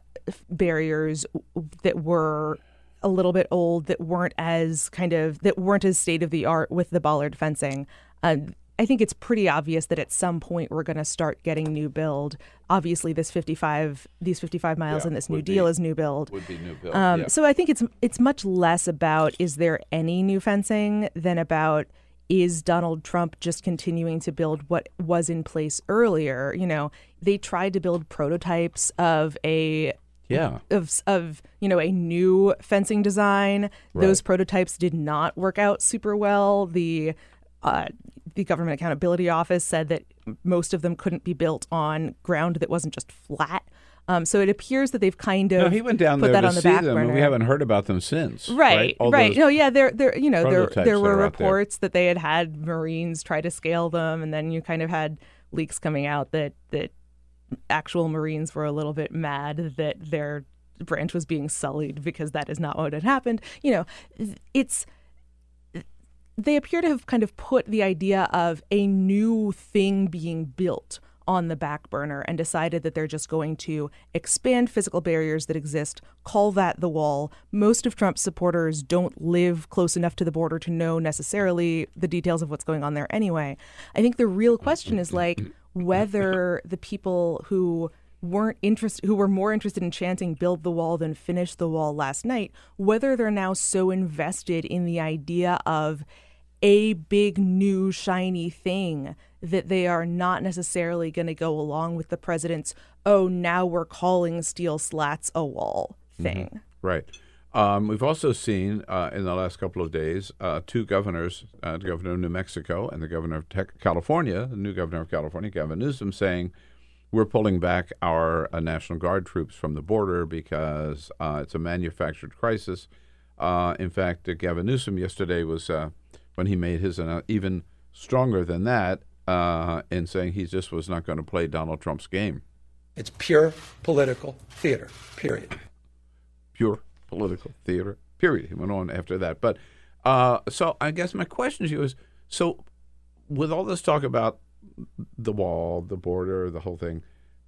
barriers that were a little bit old that weren't as kind of that weren't as state of the art with the bollard fencing. Uh, I think it's pretty obvious that at some point we're going to start getting new build. Obviously, this 55 these 55 miles Yeah, and this new deal be- is new build. would be new build, Um, yeah. So I think it's it's much less about is there any new fencing than about is Donald Trump just continuing to build what was in place earlier? You know, they tried to build prototypes of a Yeah. of of you know a new fencing design. Those prototypes did not work out super well. The uh, the Government Accountability Office said that most of them couldn't be built on ground that wasn't just flat. Um, so it appears that they've kind of No, he went down put there that to on the see back them, burner. and we haven't heard about them since. Right, right. those- No, yeah, there, there, you know, there, there were out there. reports that they had had Marines try to scale them, and then you kind of had leaks coming out that that actual Marines were a little bit mad that their branch was being sullied because that is not what had happened. You know, it's they appear to have kind of put the idea of a new thing being built on the back burner and decided that they're just going to expand physical barriers that exist, call that the wall. Most of Trump's supporters don't live close enough to the border to know necessarily the details of what's going on there anyway. I think the real question is like whether (laughs) the people who weren't interested who were more interested in chanting build the wall than finish the wall last night whether they're now so invested in the idea of a big new shiny thing that they are not necessarily going to go along with the president's oh now we're calling steel slats a wall mm-hmm. thing Right. Um, we've also seen uh, in the last couple of days uh, two governors, uh, the governor of New Mexico and the governor of Tech- California, the new governor of California, Gavin Newsom, saying we're pulling back our uh, National Guard troops from the border because uh, it's a manufactured crisis. Uh, in fact, uh, Gavin Newsom yesterday was, uh, when he made his even stronger than that, uh, in saying he just was not going to play Donald Trump's game. It's pure political theater, period. pure political theater. Period. He went on after that. But uh, so I guess my question to you is: so with all this talk about the wall, the border, the whole thing,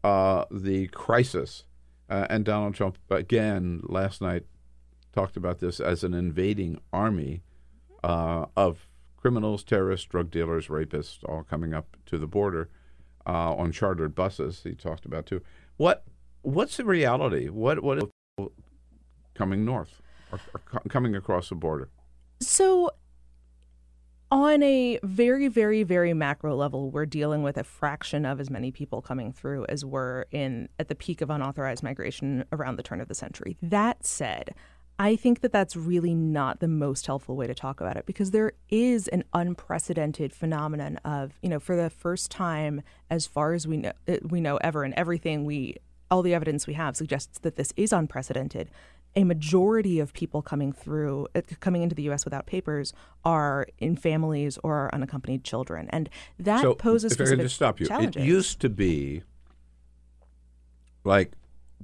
uh, the crisis, uh, and Donald Trump again last night talked about this as an invading army uh, of criminals, terrorists, drug dealers, rapists, all coming up to the border uh, on chartered buses. He talked about too. What what's the reality? What what is coming north or, or coming across the border? So, on a very, very, very macro level, we're dealing with a fraction of as many people coming through as were in at the peak of unauthorized migration around the turn of the century. That said, I think that that's really not the most helpful way to talk about it because there is an unprecedented phenomenon of, you know, for the first time, as far as we know, we know ever, and everything we, all the evidence we have suggests that this is unprecedented. A majority of people coming through, uh, coming into the U.S. without papers, are in families or are unaccompanied children, and that so poses if I specific just stop you, challenges. it used to be like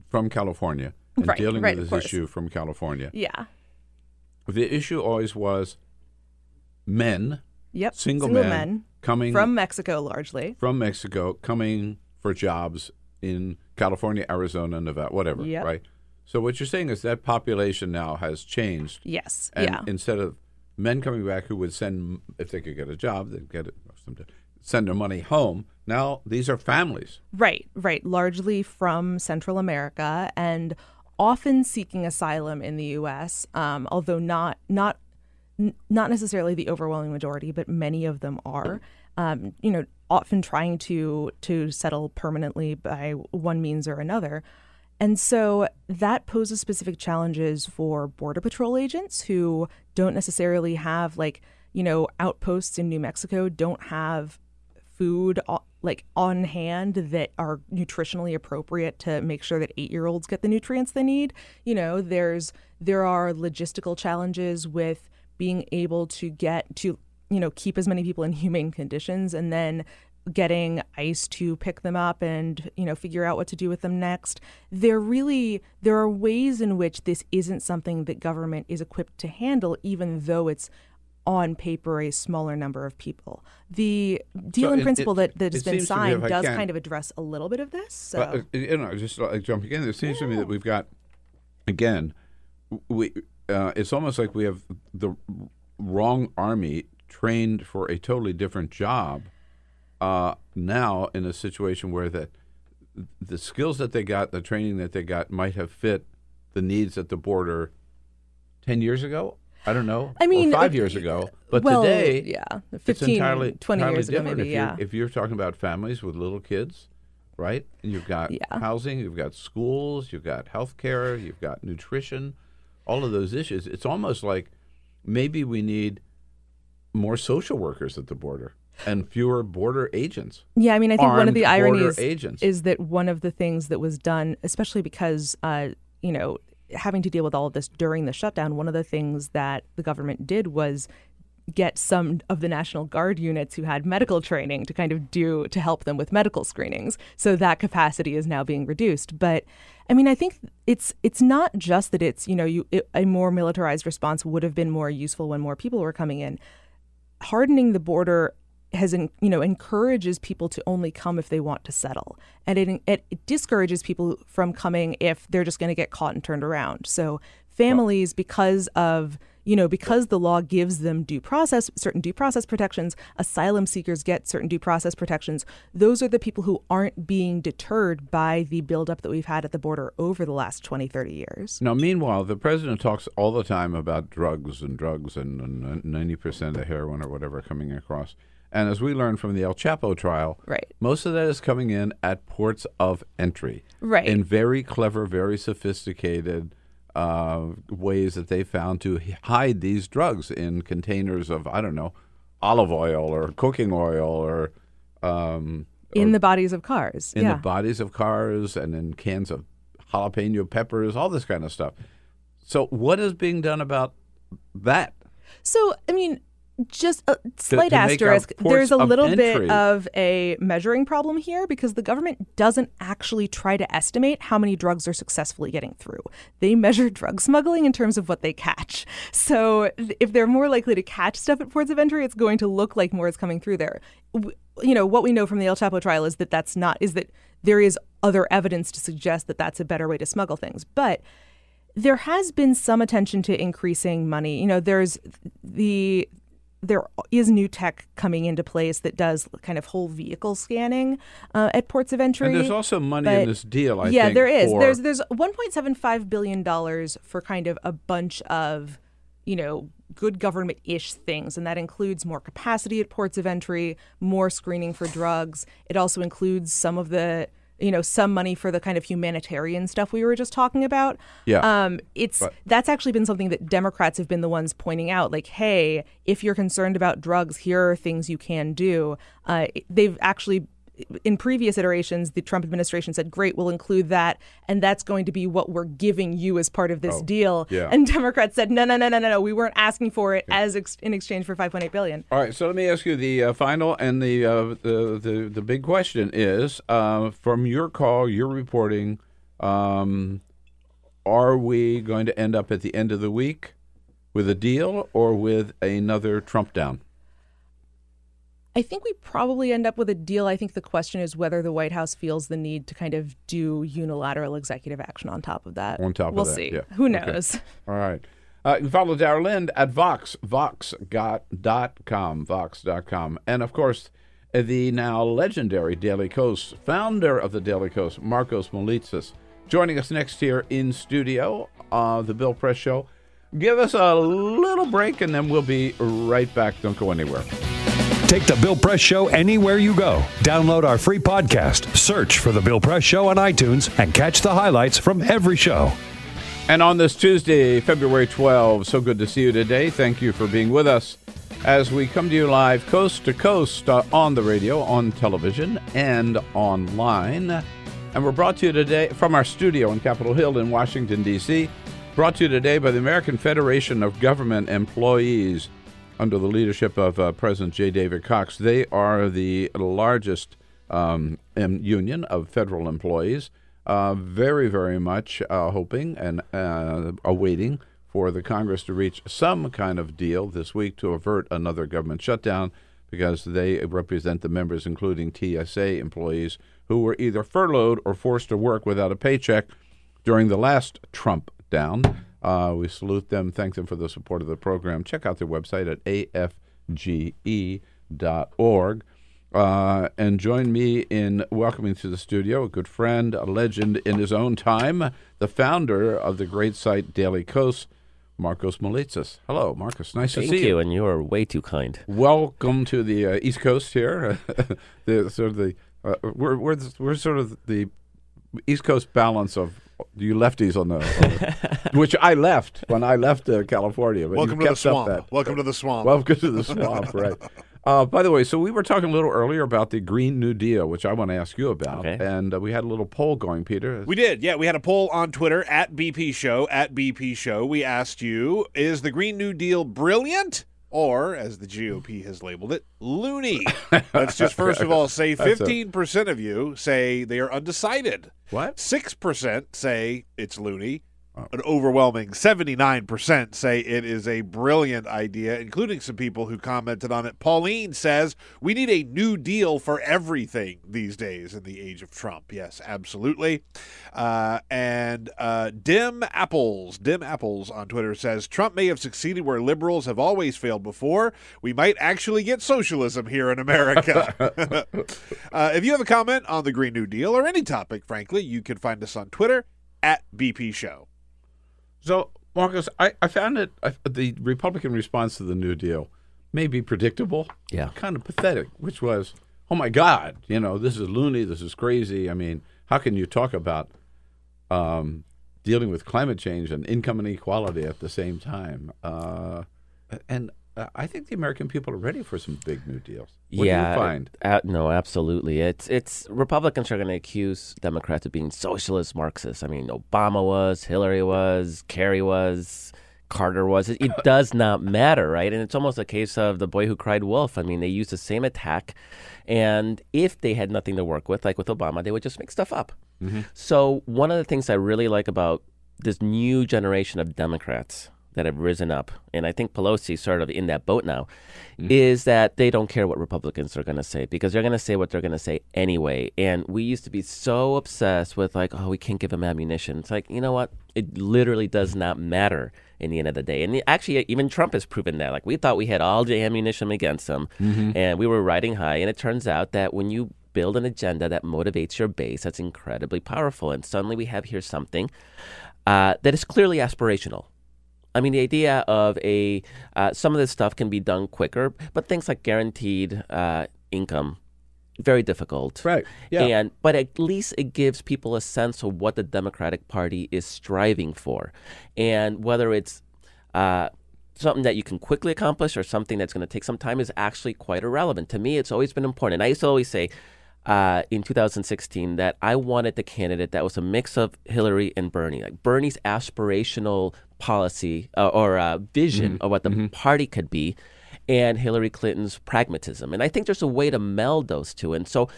from California and Right, dealing right, with this issue from California. yeah. The issue always was men, Yep. single, Single men, men coming from Mexico largely. from Mexico coming for jobs in California, Arizona, Nevada, whatever, Yep. right? So what you're saying is that population now has changed. Yes. And yeah. instead of men coming back who would send, if they could get a job, they'd get it, most of them did, send their money home. Now these are families. Right, right. Largely from Central America and often seeking asylum in the U.S. Um, although not not n- not necessarily the overwhelming majority, but many of them are. Um, you know, often trying to to settle permanently by one means or another. And so that poses specific challenges for Border Patrol agents who don't necessarily have, like, you know, outposts in New Mexico, don't have food like on hand that are nutritionally appropriate to make sure that 8-year-olds get the nutrients they need. You know, there's there are logistical challenges with being able to get to, you know, keep as many people in humane conditions and then getting ice to pick them up and you know figure out what to do with them next there really there are ways in which this isn't something that government is equipped to handle even though it's on paper a smaller number of people the deal So in principle it- that, that has been seems to me, if signed does can- kind of address a little bit of this so But, uh, you know, just like jumping in, it seems to me that we've got, again, we. Uh, it's almost like we have the wrong army trained for a totally different job. Uh, now in a situation where that the skills that they got, the training that they got, might have fit the needs at the border ten years ago. I don't know. I mean, or five uh, years ago. But well, today, yeah, it's 15, entirely, 20 entirely years ago, different. maybe, if, you're, yeah. if you're talking about families with little kids, right? And You've got Yeah. housing, you've got schools, you've got health care, you've got nutrition, all of those issues. It's almost like maybe we need more social workers at the border and fewer border agents. Yeah, I mean, I think one of the ironies agents. is that one of the things that was done, especially because, uh, you know, having to deal with all of this during the shutdown, one of the things that the government did was get some of the National Guard units who had medical training to kind of do to help them with medical screenings. So that capacity is now being reduced. But I mean, I think it's it's not just that it's you know you it, a more militarized response would have been more useful when more people were coming in. Hardening the border has you know encourages people to only come if they want to settle, and it it, it discourages people from coming if they're just going to get caught and turned around. So families, because of you know because the law gives them due process, certain due process protections, asylum seekers get certain due process protections. Those are the people who aren't being deterred by the buildup that we've had at the border over the last 20, 30 years. Now, meanwhile, the president talks all the time about drugs and drugs and, and 90% of heroin or whatever coming across. And as we learned from the El Chapo trial, right. most of that is coming in at ports of entry. Right. In very clever, very sophisticated uh, ways that they found to hide these drugs in containers of, I don't know, olive oil or cooking oil or. Um, In the bodies of cars. in yeah. the bodies of cars and in cans of jalapeno peppers, all this kind of stuff. So, what is being done about that? So, I mean, just a slight to our asterisk. There's a little entry- bit of a measuring problem here because the government doesn't actually try to estimate how many drugs are successfully getting through. They measure drug smuggling in terms of what they catch. So, if they're more likely to catch stuff at ports of entry, it's going to look like more is coming through there. You know, what we know from the El Chapo trial is that that's not, is that there is other evidence to suggest that that's a better way to smuggle things. But there has been some attention to increasing money. You know, there's the there is new tech coming into place that does kind of whole vehicle scanning uh, at ports of entry. And there's also money But- in this deal, I yeah, think. there is. for- There's there's 1.75 billion dollars for kind of a bunch of you know good government ish things, and that includes more capacity at ports of entry, more screening for drugs. It also includes some of the you know some money for the kind of humanitarian stuff we were just talking about. Yeah. Um, it's But- that's actually been something that Democrats have been the ones pointing out. Like, hey, if you're concerned about drugs, here are things you can do. Uh, they've actually. In previous iterations, the Trump administration said, "Great, we'll include that, and that's going to be what we're giving you as part of this Oh, deal." yeah. And Democrats said, "No, no, no, no, no, no. We weren't asking for it as ex- in exchange for 5.8 billion." All right, so let me ask you the uh, final and the, uh, the the the big question is uh, from your call, your reporting, um, are we going to end up at the end of the week with a deal or with another Trump down? I think we probably end up with a deal. I think the question is whether the White House feels the need to kind of do unilateral executive action on top of that. On top we'll of that, see. yeah. Who Okay. knows? All right. Uh, you can follow Dara Lind at Vox, vox.com, vox.com. And of course, the now legendary Daily Kos, founder of the Daily Kos, Markos Moulitsas, joining us next here in studio, uh, the Bill Press Show. Give us a little break and then we'll be right back. Don't go anywhere. Take the Bill Press Show anywhere you go. Download our free podcast, search for The Bill Press Show on iTunes, and catch the highlights from every show. And on this Tuesday, February 12, so good to see you today. Thank you for being with us as we come to you live coast to coast uh, on the radio, on television, and online. And we're brought to you today from our studio in Capitol Hill in Washington, D.C. Brought to you today by the American Federation of Government Employees under the leadership of uh, President J. David Cox. They are the largest um, union of federal employees. Uh, very, very much uh, hoping and uh, awaiting for the Congress to reach some kind of deal this week to avert another government shutdown because they represent the members, including TSA employees, who were either furloughed or forced to work without a paycheck during the last Trump down. Uh, we salute them, thank them for the support of the program. Check out their website at afge.org. Uh, and join me in welcoming to the studio a good friend, a legend in his own time, the founder of the great site Daily Kos, Markos Moulitsas. Hello, Markos. Nice Thank to see you, you. and you are way too kind. Welcome to the uh, East Coast here. (laughs) the sort of the uh, we're we're the- we're sort of the East Coast balance of you lefties on the, on the- which I left when I left uh, California. But Welcome to the swamp. that. Welcome to the swamp. Welcome to the (laughs) swamp. Right. Uh, by the way, so we were talking a little earlier about the Green New Deal, which I want to ask you about, and uh, we had a little poll going, Peter. We did, yeah. We had a poll on Twitter at BP Show at BP Show. We asked you: Is the Green New Deal brilliant, or as the GOP has labeled it, loony? (laughs) Let's just first of all say fifteen percent of you say they are undecided. What? Six percent say it's loony. An overwhelming 79% say it is a brilliant idea, including some people who commented on it. Pauline says, We need a new deal for everything these days in the age of Trump. Yes, absolutely. Uh, and uh, Dim Apples, Dim Apples on Twitter says, Trump may have succeeded where liberals have always failed before. We might actually get socialism here in America. (laughs) (laughs) uh, if you have a comment on the Green New Deal or any topic, frankly, you can find us on Twitter at BP Show. So, Markos, I, I found it I, the Republican response to the New Deal may be predictable, Yeah. kind of pathetic, which was, oh my God, you know, this is loony, this is crazy. I mean, how can you talk about um, dealing with climate change and income inequality at the same time? Uh, and uh, I think the American people are ready for some big new deals. What yeah, do you find? uh, no, absolutely. It's it's Republicans are going to accuse Democrats of being socialist Marxists. I mean, Obama was, Hillary was, Kerry was, Carter was. It, it (laughs) does not matter, right? And it's almost a case of the boy who cried wolf. I mean, they use the same attack, and if they had nothing to work with, like with Obama, they would just make stuff up. So one of the things I really like about this new generation of Democrats that have risen up, and I think Pelosi's sort of in that boat now, is that they don't care what Republicans are going to say because they're going to say what they're going to say anyway. And we used to be so obsessed with like, oh, we can't give them ammunition. It's like, you know what? It literally does not matter in the end of the day. And actually, even Trump has proven that. Like, we thought we had all the ammunition against him, Mhm. and we were riding high. And it turns out that when you build an agenda that motivates your base, that's incredibly powerful. And suddenly we have here something uh, that is clearly aspirational. I mean, the idea of a uh, some of this stuff can be done quicker, but things like guaranteed uh, income, very difficult. Right. Yeah. And but at least it gives people a sense of what the Democratic Party is striving for, and whether it's uh, something that you can quickly accomplish or something that's going to take some time is actually quite irrelevant. To me, it's always been important. I used to always say uh, in 2016 that I wanted the candidate that was a mix of Hillary and Bernie. Like Bernie's aspirational policy uh, or uh, vision of what the party could be. And Hillary Clinton's pragmatism. And I think there's a way to meld those two. And so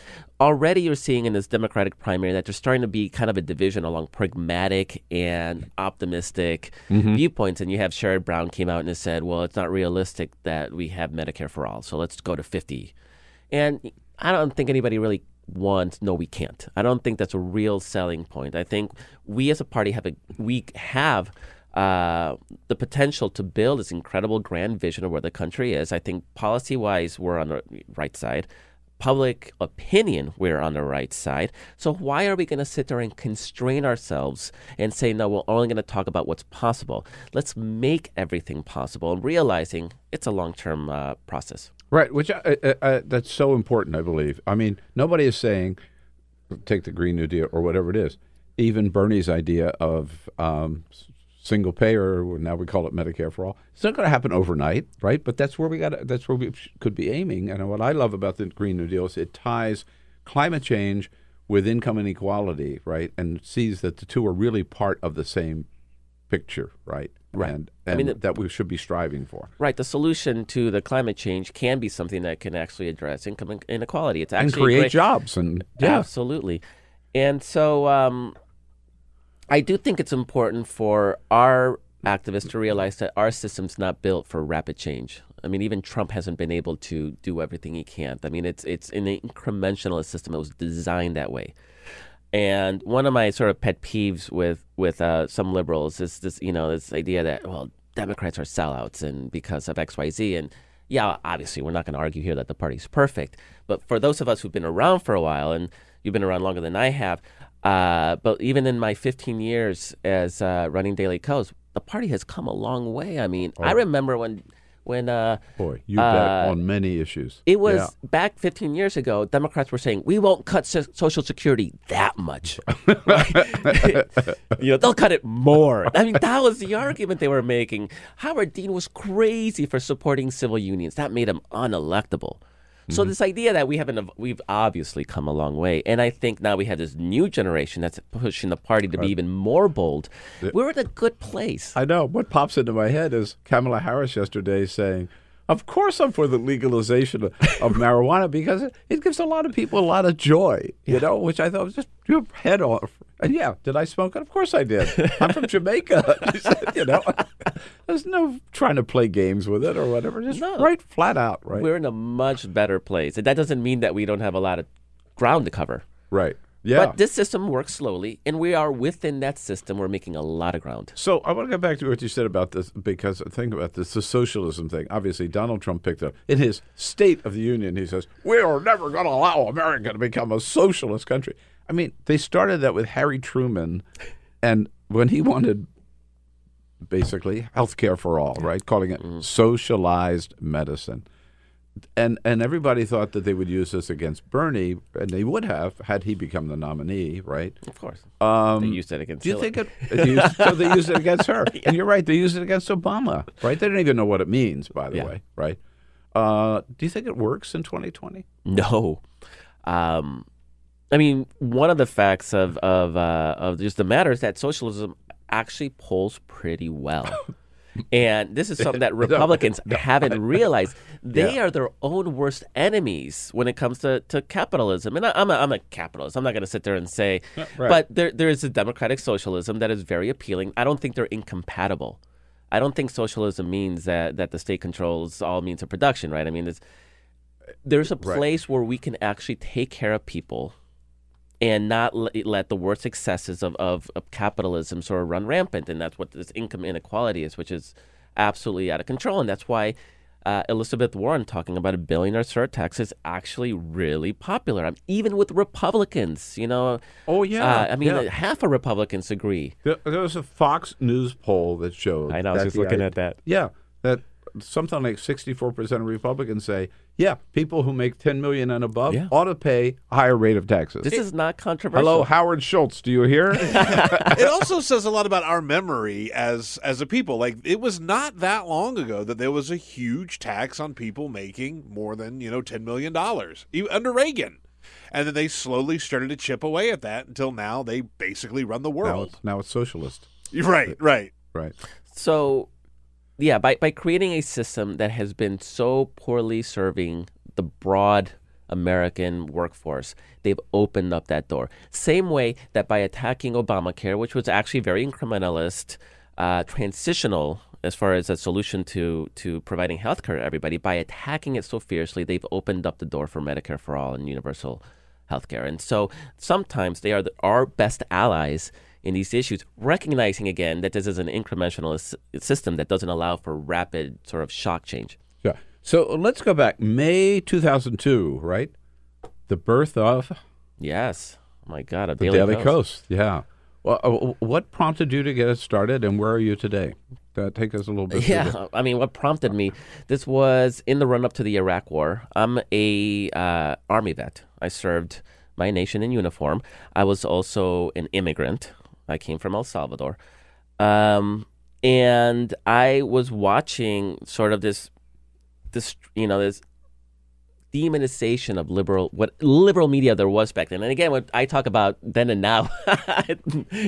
already you're seeing in this Democratic primary that there's starting to be kind of a division along pragmatic and optimistic Mhm. viewpoints. And you have Sherrod Brown came out and said, well, it's not realistic that we have Medicare for all. So let's go to 50. And I don't think anybody really wants, no, we can't. I don't think that's a real selling point. I think we as a party have a, we have uh, the potential to build this incredible grand vision of where the country is. I think policy wise, we're on the right side. Public opinion, we're on the right side. So why are we going to sit there and constrain ourselves and say, no, we're only going to talk about what's possible? Let's make everything possible realizing it's a long term uh, process. Right, which I, I, I, that's so important, I believe. I mean, nobody is saying take the Green New Deal or whatever it is. Even Bernie's idea of um, single payer, now we call it Medicare for all, it's not going to happen overnight, right? But that's where we got. That's where we could be aiming. And what I love about the Green New Deal is it ties climate change with income inequality, right? And sees that the two are really part of the same picture, right? Right. And, I mean, the- that we should be striving for. Right. The solution to the climate change can be something that can actually address income inequality. It's And actually a create great- jobs and- yeah. absolutely. And so um, I do think it's important for our activists to realize that our system's not built for rapid change. I mean, even Trump hasn't been able to do everything he can. I mean, it's it's an incrementalist system. It was designed that way. And one of my sort of pet peeves with with uh, some liberals is this, you know, this idea that well, Democrats are sellouts and because of X, Y, Z. And yeah, obviously, we're not going to argue here that the party's perfect. But for those of us who've been around for a while, and you've been around longer than I have, uh, but even in my 15 years as uh, running Daily Kos, the party has come a long way. I mean, I Oh. remember when when uh, Boy, you uh, bet on many issues. it was Yeah. back 15 years ago. Democrats were saying we won't cut so- Social Security that much. (laughs) (laughs) you know, they'll cut it more. I mean, that was the argument they were making. Howard Dean was crazy for supporting civil unions. That made him unelectable. So Mm-hmm. this idea that we haven't, we've obviously come a long way, and I think now we have this new generation that's pushing the party to be even more bold. We're in a good place. I know. What pops into my head is Kamala Harris yesterday saying, Of course I'm for the legalization of, of (laughs) marijuana because it, it gives a lot of people a lot of joy, you know, which I thought was just your head off. And yeah, did I smoke it? Of course I did. I'm from Jamaica. (laughs) Said, you know, (laughs) there's no trying to play games with it or whatever. Just right flat out, right? We're in a much better place. And that doesn't mean that we don't have a lot of ground to cover. Right. Yeah. But this system works slowly, and we are within that system. We're making a lot of ground. So I want to go back to what you said about this because think about this, the socialism thing. Obviously, Donald Trump picked up in his State of the Union. He says we are never going to allow America to become a socialist country. I mean, they started that with Harry Truman, and when he wanted basically health care for all, right, calling it socialized medicine. And and everybody thought that they would use this against Bernie, and they would have had he become the nominee, right? Of course. Um, They used it against Do you Hillary. think it? they used- (laughs) so they used it against her, (laughs) and you're right. They used it against Obama, right? They don't even know what it means, by the Yeah. way, right? Uh, do you think it works in 2020? No. Um, I mean, one of the facts of of uh, of just the matter is that socialism actually polls pretty well. (laughs) And this is something that (laughs) Republicans no. haven't realized. (laughs) They Yeah. are their own worst enemies when it comes to, to capitalism. And I, I'm, a, I'm a capitalist. I'm not going to sit there and say, right. but there, there is a democratic socialism that is very appealing. I don't think they're incompatible. I don't think socialism means that, that the state controls all means of production, right? I mean, it's, there's a Right. place where we can actually take care of people and not let, the worst excesses of, of, of capitalism sort of run rampant. And that's what this income inequality is, which is absolutely out of control. And that's why uh, Elizabeth Warren talking about a billionaire surtax is actually really popular. I mean, even with Republicans, you know. Oh, yeah, Uh, I mean, yeah. half of Republicans agree. There, there was a Fox News poll that showed. I know, I was just looking at that. Yeah, that something like 64% of Republicans say, yeah, people who make 10 million and above Yeah. ought to pay a higher rate of taxes. This is not controversial. Hello, Howard Schultz. Do you hear? (laughs) it also says a lot about our memory as as a people. Like it was not that long ago that there was a huge tax on people making more than you know ten million dollars under Reagan, and then they slowly started to chip away at that until now they basically run the now, world. it's, now it's socialist. Right, right. Right. So, yeah, by, by creating a system that has been so poorly serving the broad American workforce, they've opened up that door. Same way that by attacking Obamacare, which was actually very incrementalist, uh, transitional as far as a solution to, to providing health care to everybody, by attacking it so fiercely, they've opened up the door for Medicare for all and universal healthcare. And so sometimes they are the, our best allies in these issues, recognizing again that this is an incremental system that doesn't allow for rapid sort of shock change. Yeah. So let's go back. May 2002, right? The birth of Yes. Oh my God, a the Daily, Daily Kos. Coast. Yeah. Well, uh, what prompted you to get it started, and where are you today? Uh, take us a little bit. Yeah, (laughs) I mean, what prompted me? This was in the run-up to the Iraq War. I'm a uh, army vet. I served my nation in uniform. I was also an immigrant. I came from El Salvador, um, and I was watching sort of this, this you know, this demonization of liberal what liberal media there was back then. And again, what I talk about then and now, (laughs) night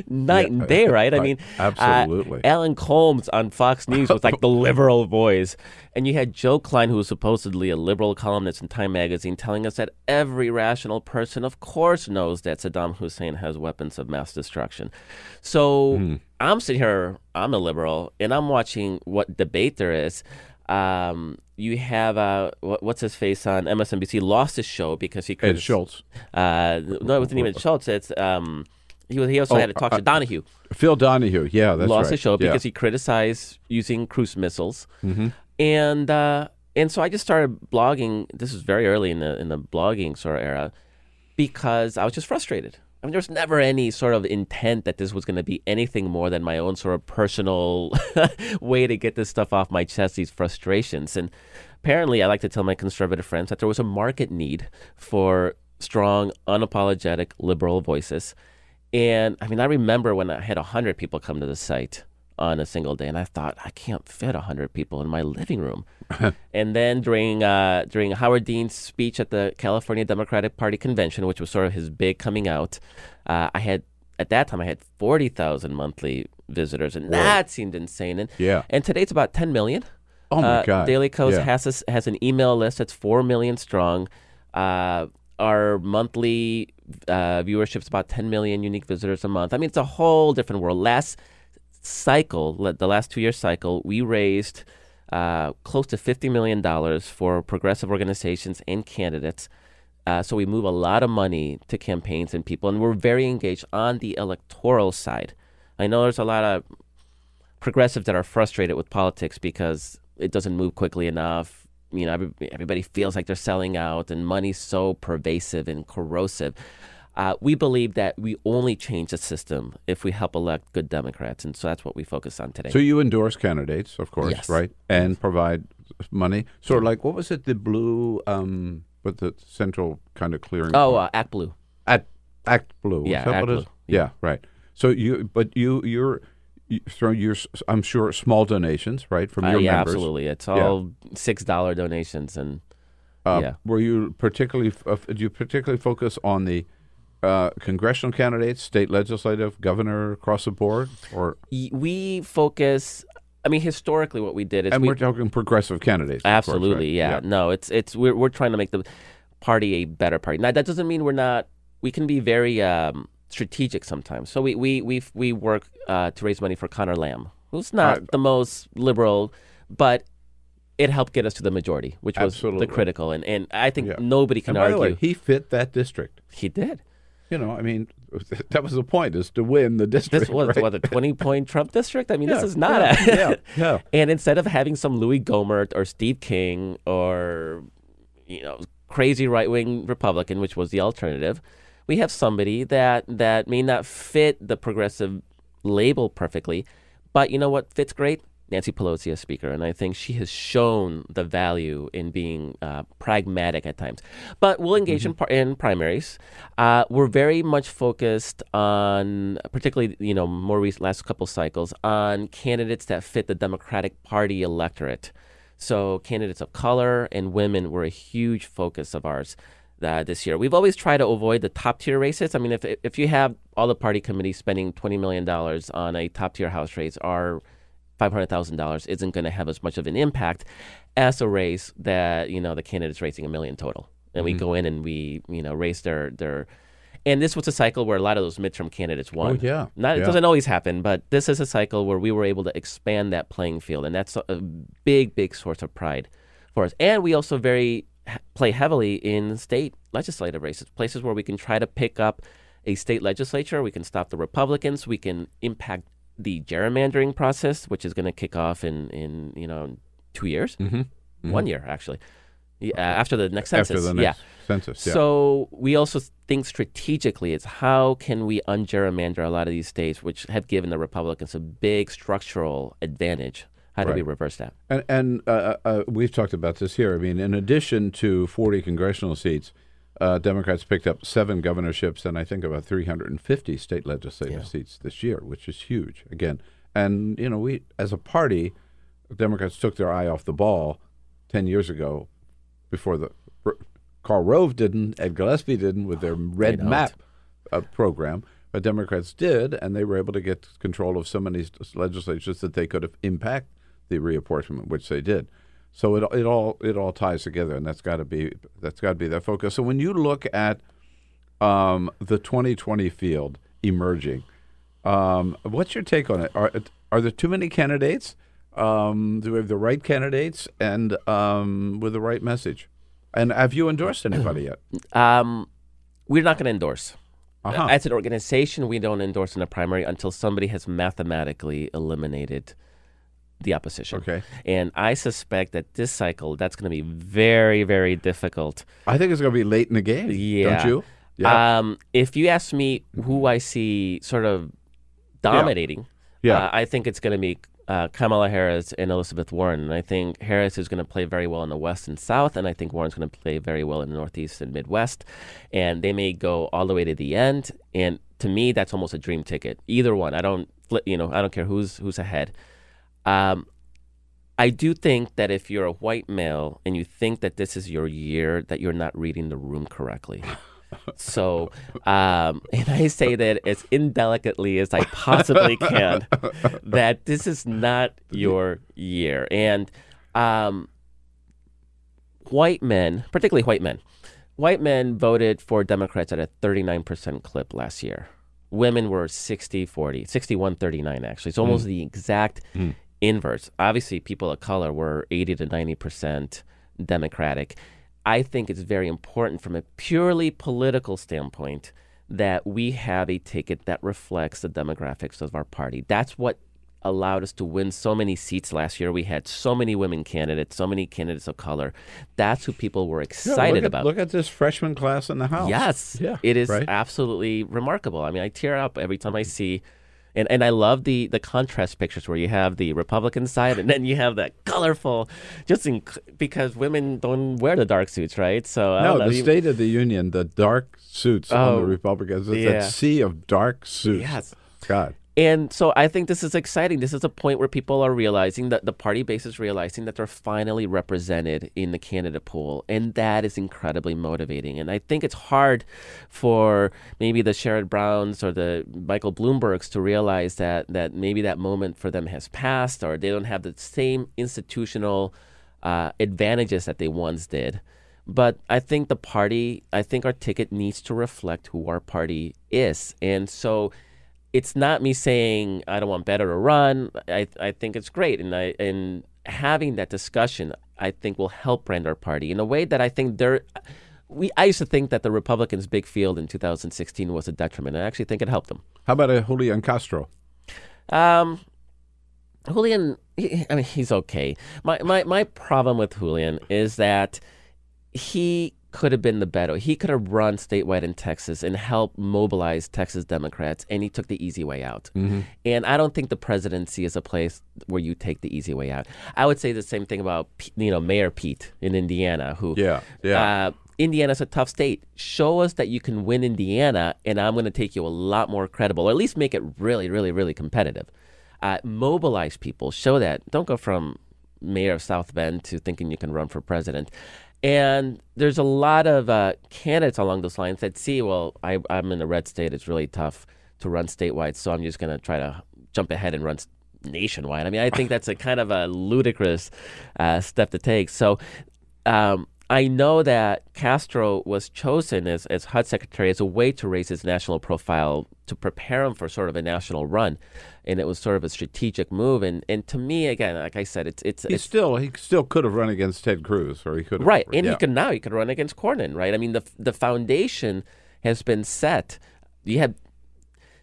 Yeah. and day, (laughs) right? I Right. mean, uh, Absolutely. Alan Colmes on Fox (laughs) News was like the liberal voice. And you had Joe Klein, who was supposedly a liberal columnist in Time magazine, telling us that every rational person, of course, knows that Saddam Hussein has weapons of mass destruction. So I'm sitting here, I'm a liberal, and I'm watching what debate there is. Um, you have uh, what, what's his face on MSNBC lost his show because he Ed criticized Schultz. Uh, no, it wasn't even Schultz. It's um, he was, he also Oh, had to talk uh, to Donahue Phil Donahue. Yeah, that's lost right. his show Yeah. because he criticized using cruise missiles, Mhm. and uh, and so I just started blogging. This was very early in the in the blogging sort of era, because I was just frustrated. I mean, there's never any sort of intent that this was going to be anything more than my own sort of personal (laughs) way to get this stuff off my chest, these frustrations. And apparently, I like to tell my conservative friends that there was a market need for strong, unapologetic liberal voices. And I mean, I remember when I had 100 people come to the site on a single day, and I thought, I can't fit 100 people in my living room. (laughs) and then during, uh, during Howard Dean's speech at the California Democratic Party convention, which was sort of his big coming out, uh, I had, at that time, I had 40,000 monthly visitors, and Whoa. that seemed insane. And, Yeah. and today it's about 10 million. Oh, my Uh, God. Daily Kos Yeah. has a, has an email list that's four million strong. Uh, our monthly uh, viewership's about 10 million unique visitors a month. I mean, it's a whole different world. Last cycle, the last two year cycle, we raised uh, close to 50 million dollars for progressive organizations and candidates. Uh, so we move a lot of money to campaigns and people, and we're very engaged on the electoral side. I know there's a lot of progressives that are frustrated with politics because it doesn't move quickly enough. You know, everybody feels like they're selling out, and money's so pervasive and corrosive. Uh, we believe that we only change the system if we help elect good Democrats, and so that's what we focus on today. So you endorse candidates, of course, Yes. right? And provide money. Sort of like what was it? The blue, um, with the central kind of clearing. oh, uh, Act Blue. Act Act Blue. Yeah, Act what it is? Blue. Yeah, right. So you, but you, you're, you, so you're, I'm sure, small donations, right, from your Uh, your yeah, members. absolutely. It's Yeah. all six dollar donations, and Uh, yeah. Were you particularly, uh, do you particularly focus on the uh, congressional candidates, state legislative, governor, across the board, or? We focus. I mean, historically, what we did is And we, we're talking progressive candidates. of course, right? Absolutely, yeah. No, it's it's we're we're trying to make the party a better party. Now that doesn't mean we're not. We can be very um, strategic sometimes. So we we we we work uh, to raise money for Connor Lamb, who's not the most liberal, but it helped get us to the majority, which was Absolutely. the critical. And and I think Yeah. nobody can and by argue. the way, he fit that district. he did. You know, I mean, (laughs) that was the point: is to win the district. This was right? what a twenty-point Trump district. I mean, this is not yeah, a yeah, (laughs) yeah. And instead of having some Louis Gohmert or Steve King or you know crazy right-wing Republican, which was the alternative, we have somebody that that may not fit the progressive label perfectly, but you know what fits great? Nancy Pelosi as Speaker, and I think she has shown the value in being uh, pragmatic at times. But we'll engage in, par- in primaries. Uh, we're very much focused on, particularly you know more recent last couple cycles, on candidates that fit the Democratic Party electorate. So candidates of color and women were a huge focus of ours uh, this year. We've always tried to avoid the top tier races. I mean, if if you have all the party committees spending twenty million dollars on a top tier house race, our five hundred thousand dollars isn't going to have as much of an impact as a race that you know the candidate's raising a million total, and we Mhm. go in and we you know raise their their. And this was a cycle where a lot of those midterm candidates won. Oh, yeah. Not, Yeah. It doesn't always happen, but this is a cycle where we were able to expand that playing field, and that's a, a big, big source of pride for us. And we also very play heavily in state legislative races, places where we can try to pick up a state legislature. We can stop the Republicans. We can impact the gerrymandering process, which is going to kick off in in you know two years, Mhm. one Mhm. year actually. Yeah, after the next After census, the next yeah. census, yeah. So we also think strategically. It's how can we ungerrymander a lot of these states, which have given the Republicans a big structural advantage. How do we reverse that? And, and uh, uh, we've talked about this here. I mean, in addition to 40 congressional seats, uh, Democrats picked up seven governorships and I think about 350 state legislative seats this year, which is huge. Again, and you know, we as a party, Democrats took their eye off the ball 10 years ago, before the Karl Rove didn't, Ed Gillespie didn't, with their red map uh, program. But Democrats did, and they were able to get control of so many legislatures that they could have impact the reapportionment, which they did. So it it all it all ties together, and that's got to be that's got to be their focus. So when you look at um, the 2020 field emerging, um, what's your take on it? Are are there too many candidates? Um, do we have the right candidates and um, with the right message? And have you endorsed anybody yet? (clears throat) Um, we're not going to endorse. Uh-huh. As an organization, we don't endorse in a primary until somebody has mathematically eliminated the opposition. Okay. And I suspect that this cycle, that's going to be very, very difficult. I think it's going to be late in the game. Yeah. Don't you? Yeah. Um, if you ask me who I see sort of dominating, Yeah. uh, I think it's going to be uh, Kamala Harris and Elizabeth Warren. And I think Harris is going to play very well in the West and South, and I think Warren's going to play very well in the Northeast and Midwest. And they may go all the way to the end. And to me, that's almost a dream ticket. Either one. I don't, flip, you know, I don't care who's who's ahead. Um, I do think that if you're a white male and you think that this is your year, that you're not reading the room correctly. So, um, (laughs) and I say that as indelicately as I possibly can, that this is not your year. And um, white men, particularly white men, white men voted for Democrats at a 39% clip last year. Women were 60 40, 61 39, actually. It's almost Mm. the exact Mm. Inverse. Obviously, people of color were 80 to 90% Democratic. I think it's very important from a purely political standpoint that we have a ticket that reflects the demographics of our party. That's what allowed us to win so many seats last year. We had so many women candidates, so many candidates of color. That's who people were Yeah, excited look at, about. Look at this freshman class in the house. Yes, Yeah. it is right? absolutely remarkable. I mean, I tear up every time I see, and, and I love the the contrast pictures where you have the Republican side and then you have that colorful, just in, because women don't wear the dark suits, right? So I No, don't know, the you- State of the Union, the dark suits on Oh, the Republicans. It's yeah. that sea of dark suits. Yes. God. And so I think this is exciting. This is a point where people are realizing that the party base is realizing that they're finally represented in the candidate pool. And that is incredibly motivating. And I think it's hard for maybe the Sherrod Browns or the Michael Bloombergs to realize that, that maybe that moment for them has passed or they don't have the same institutional uh, advantages that they once did. But I think the party, I think our ticket needs to reflect who our party is. And so it's not me saying I don't want Beto to run. I, I think it's great. And I and having that discussion, I think will help brand our party in a way that I think there we I used to think that the Republicans' big field in 2016 was a detriment. I actually think it helped them. How about a Julian Castro? Um, Julian, he, I mean, he's okay. My, my my problem with Julian is that he could have been the Beto. He could have run statewide in Texas and helped mobilize Texas Democrats, and he took the easy way out. Mhm. And I don't think the presidency is a place where you take the easy way out. I would say the same thing about you know Mayor Pete in Indiana, who Yeah, yeah. Uh, Indiana's a tough state. Show us that you can win Indiana, and I'm going to take you a lot more credible, or at least make it really, really, really competitive. Uh, mobilize people. Show that. Don't go from mayor of South Bend to thinking you can run for president. And there's a lot of uh, candidates along those lines that see, well, I, I'm in a red state. It's really tough to run statewide, so I'm just going to try to jump ahead and run nationwide. I mean, I think that's a kind of a ludicrous uh, step to take. So um, I know that Castro was chosen as, as HUD secretary as a way to raise his national profile to prepare him for sort of a national run. And it was sort of a strategic move. And, and to me, again, like I said, it's it's, He it's still he still could have run against Ted Cruz, or he could have right. And yeah. he could now he could run against Cornyn, right? I mean, the the foundation has been set. You had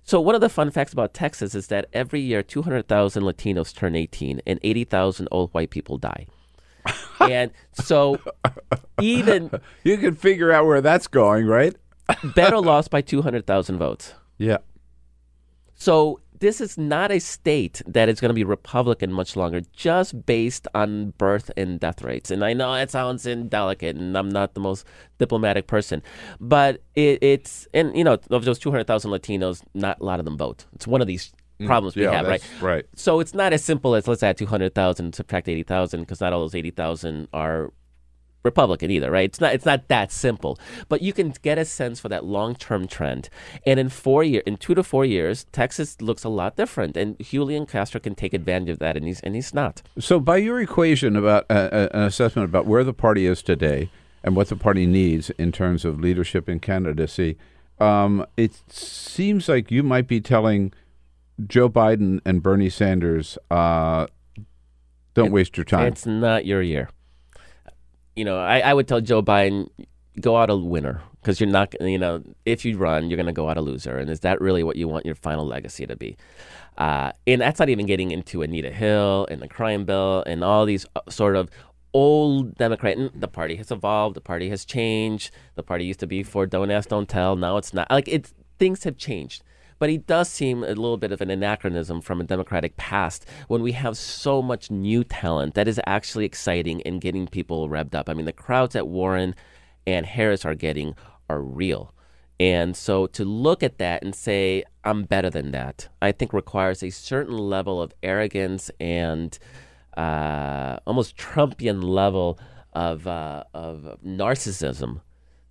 so one of the fun facts about Texas is that every year 200,000 Latinos turn 18 and 80,000 old white people die. (laughs) and so even (laughs) you can figure out where that's going, right? Beto lost by 200,000 votes. Yeah. So this is not a state that is going to be Republican much longer, just based on birth and death rates. And I know it sounds indelicate, and I'm not the most diplomatic person, but it, it's and you know of those 200,000 Latinos, not a lot of them vote. It's one of these Mm, problems we yeah, have, right? right. So it's not as simple as let's add 200,000 subtract 80,000 because not all those 80,000 are Republican either, right? It's not it's not that simple, but you can get a sense for that long term trend. And in four year, in two to four years, Texas looks a lot different, and Julian Castro can take advantage of that, and he's and he's not. So, by your equation about uh, uh, an assessment about where the party is today and what the party needs in terms of leadership and candidacy, um, it seems like you might be telling Joe Biden and Bernie Sanders, uh, "Don't waste your time." It's not your year. You know, I, I would tell Joe Biden, go out a winner because you're not, you know, if you run, you're going to go out a loser. And is that really what you want your final legacy to be? Uh, and that's not even getting into Anita Hill and the crime bill and all these uh, sort of old Democrat. And the party has evolved. The party has changed. The party used to be for don't ask, don't tell. Now it's not. Like it's things have changed. But he does seem a little bit of an anachronism from a Democratic past when we have so much new talent that is actually exciting and getting people revved up. I mean, the crowds that Warren and Harris are getting are real. And so to look at that and say, I'm better than that, I think requires a certain level of arrogance and uh, almost Trumpian level of, uh, of narcissism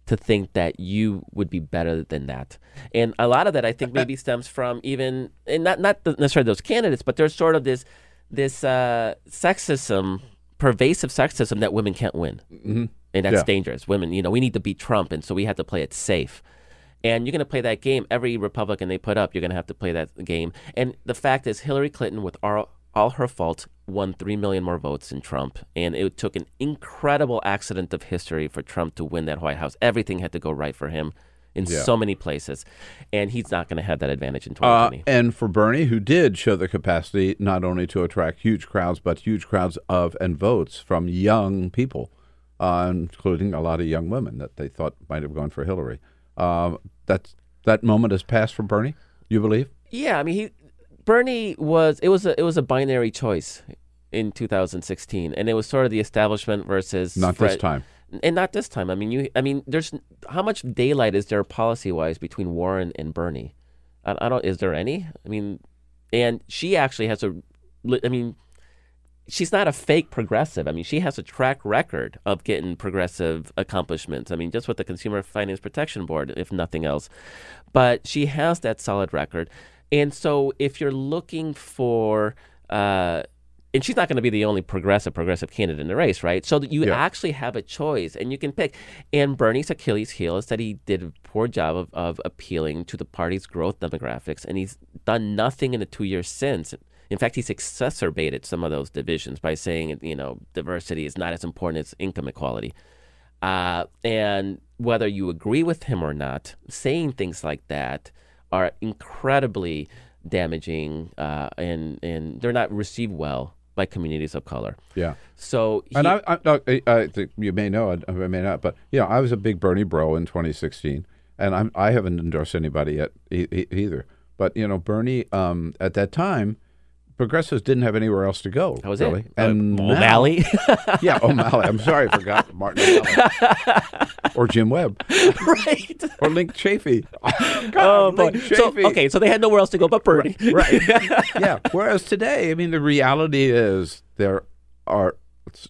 to think that you would be better than that. And a lot of that, I think, maybe (laughs) stems from even, and not, not necessarily those candidates, but there's sort of this, this uh, sexism, pervasive sexism that women can't win. Mm-hmm. And that's Yeah. dangerous. Women, you know, we need to beat Trump, and so we have to play it safe. And you're going to play that game. Every Republican they put up, you're going to have to play that game. And the fact is, Hillary Clinton, with all, all her faults, won 3 million more votes than Trump. And it took an incredible accident of history for Trump to win that White House. Everything had to go right for him in Yeah. so many places. And he's not going to have that advantage in Uh, 2020. and for Bernie, who did show the capacity not only to attract huge crowds, but huge crowds of and votes from young people, uh, including a lot of young women that they thought might have gone for Hillary. Uh, that that moment has passed for Bernie. You believe? Yeah, I mean, he Bernie was it was a it was a binary choice in 2016, and it was sort of the establishment versus Not this time. and not this time. I mean, you I mean, there's how much daylight is there policy wise between Warren and Bernie? I, I don't. Is there any? I mean, and she actually has a. I mean, she's not a fake progressive. I mean, she has a track record of getting progressive accomplishments. I mean, just with the Consumer Finance Protection Board, if nothing else. But she has that solid record. And so if you're looking for, uh, and she's not going to be the only progressive progressive candidate in the race, right? So that you Yeah. actually have a choice and you can pick. And Bernie's Achilles heel is that he did a poor job of, of appealing to the party's growth demographics, and he's done nothing in the two years since. In fact, he's exacerbated some of those divisions by saying, you know, diversity is not as important as income equality. Uh, and whether you agree with him or not, saying things like that are incredibly damaging, uh, and and they're not received well by communities of color. Yeah. So he, and I, I, I, think you may know, I may not, but you know, I was a big Bernie bro in 2016, and I'm, I haven't endorsed anybody yet e- either. But you know, Bernie um, at that time, progressives didn't have anywhere else to go. That was really. it. And Uh, O'Malley? (laughs) yeah, O'Malley. I'm sorry, I forgot (laughs) Martin O'Malley. or Jim Webb. right. (laughs) Or Linc Chafee. oh, God, boy. Linc So, Chafee. okay, so they had nowhere else to go but Bernie. right. yeah. Whereas today, I mean, the reality is there are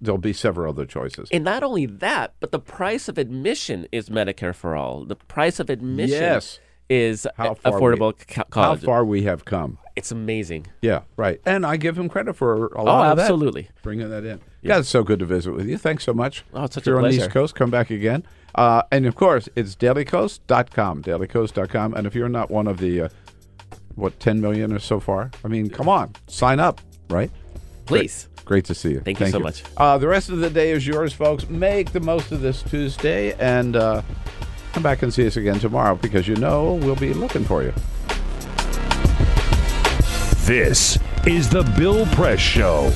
there'll be several other choices. And not only that, but the price of admission is Medicare for all. The price of admission Yes. Is How affordable we- co- How far we have come. It's amazing. Yeah, right. And I give him credit for a Oh, lot of that. absolutely. Bringing that in. Yeah, it's so good to visit with you. Thanks so much. Oh, it's such if you're a on the. East Coast, come back again. Uh, and of course, it's dailykos.com, dailykos.com. And if you're not one of the, uh, what, 10 million or so far, I mean, come on, sign up, right? Please. Great, Great to see you. Thank you so much. Uh, the rest of the day is yours, folks. Make the most of this Tuesday and uh, come back and see us again tomorrow because you know we'll be looking for you. This is the Bill Press Show.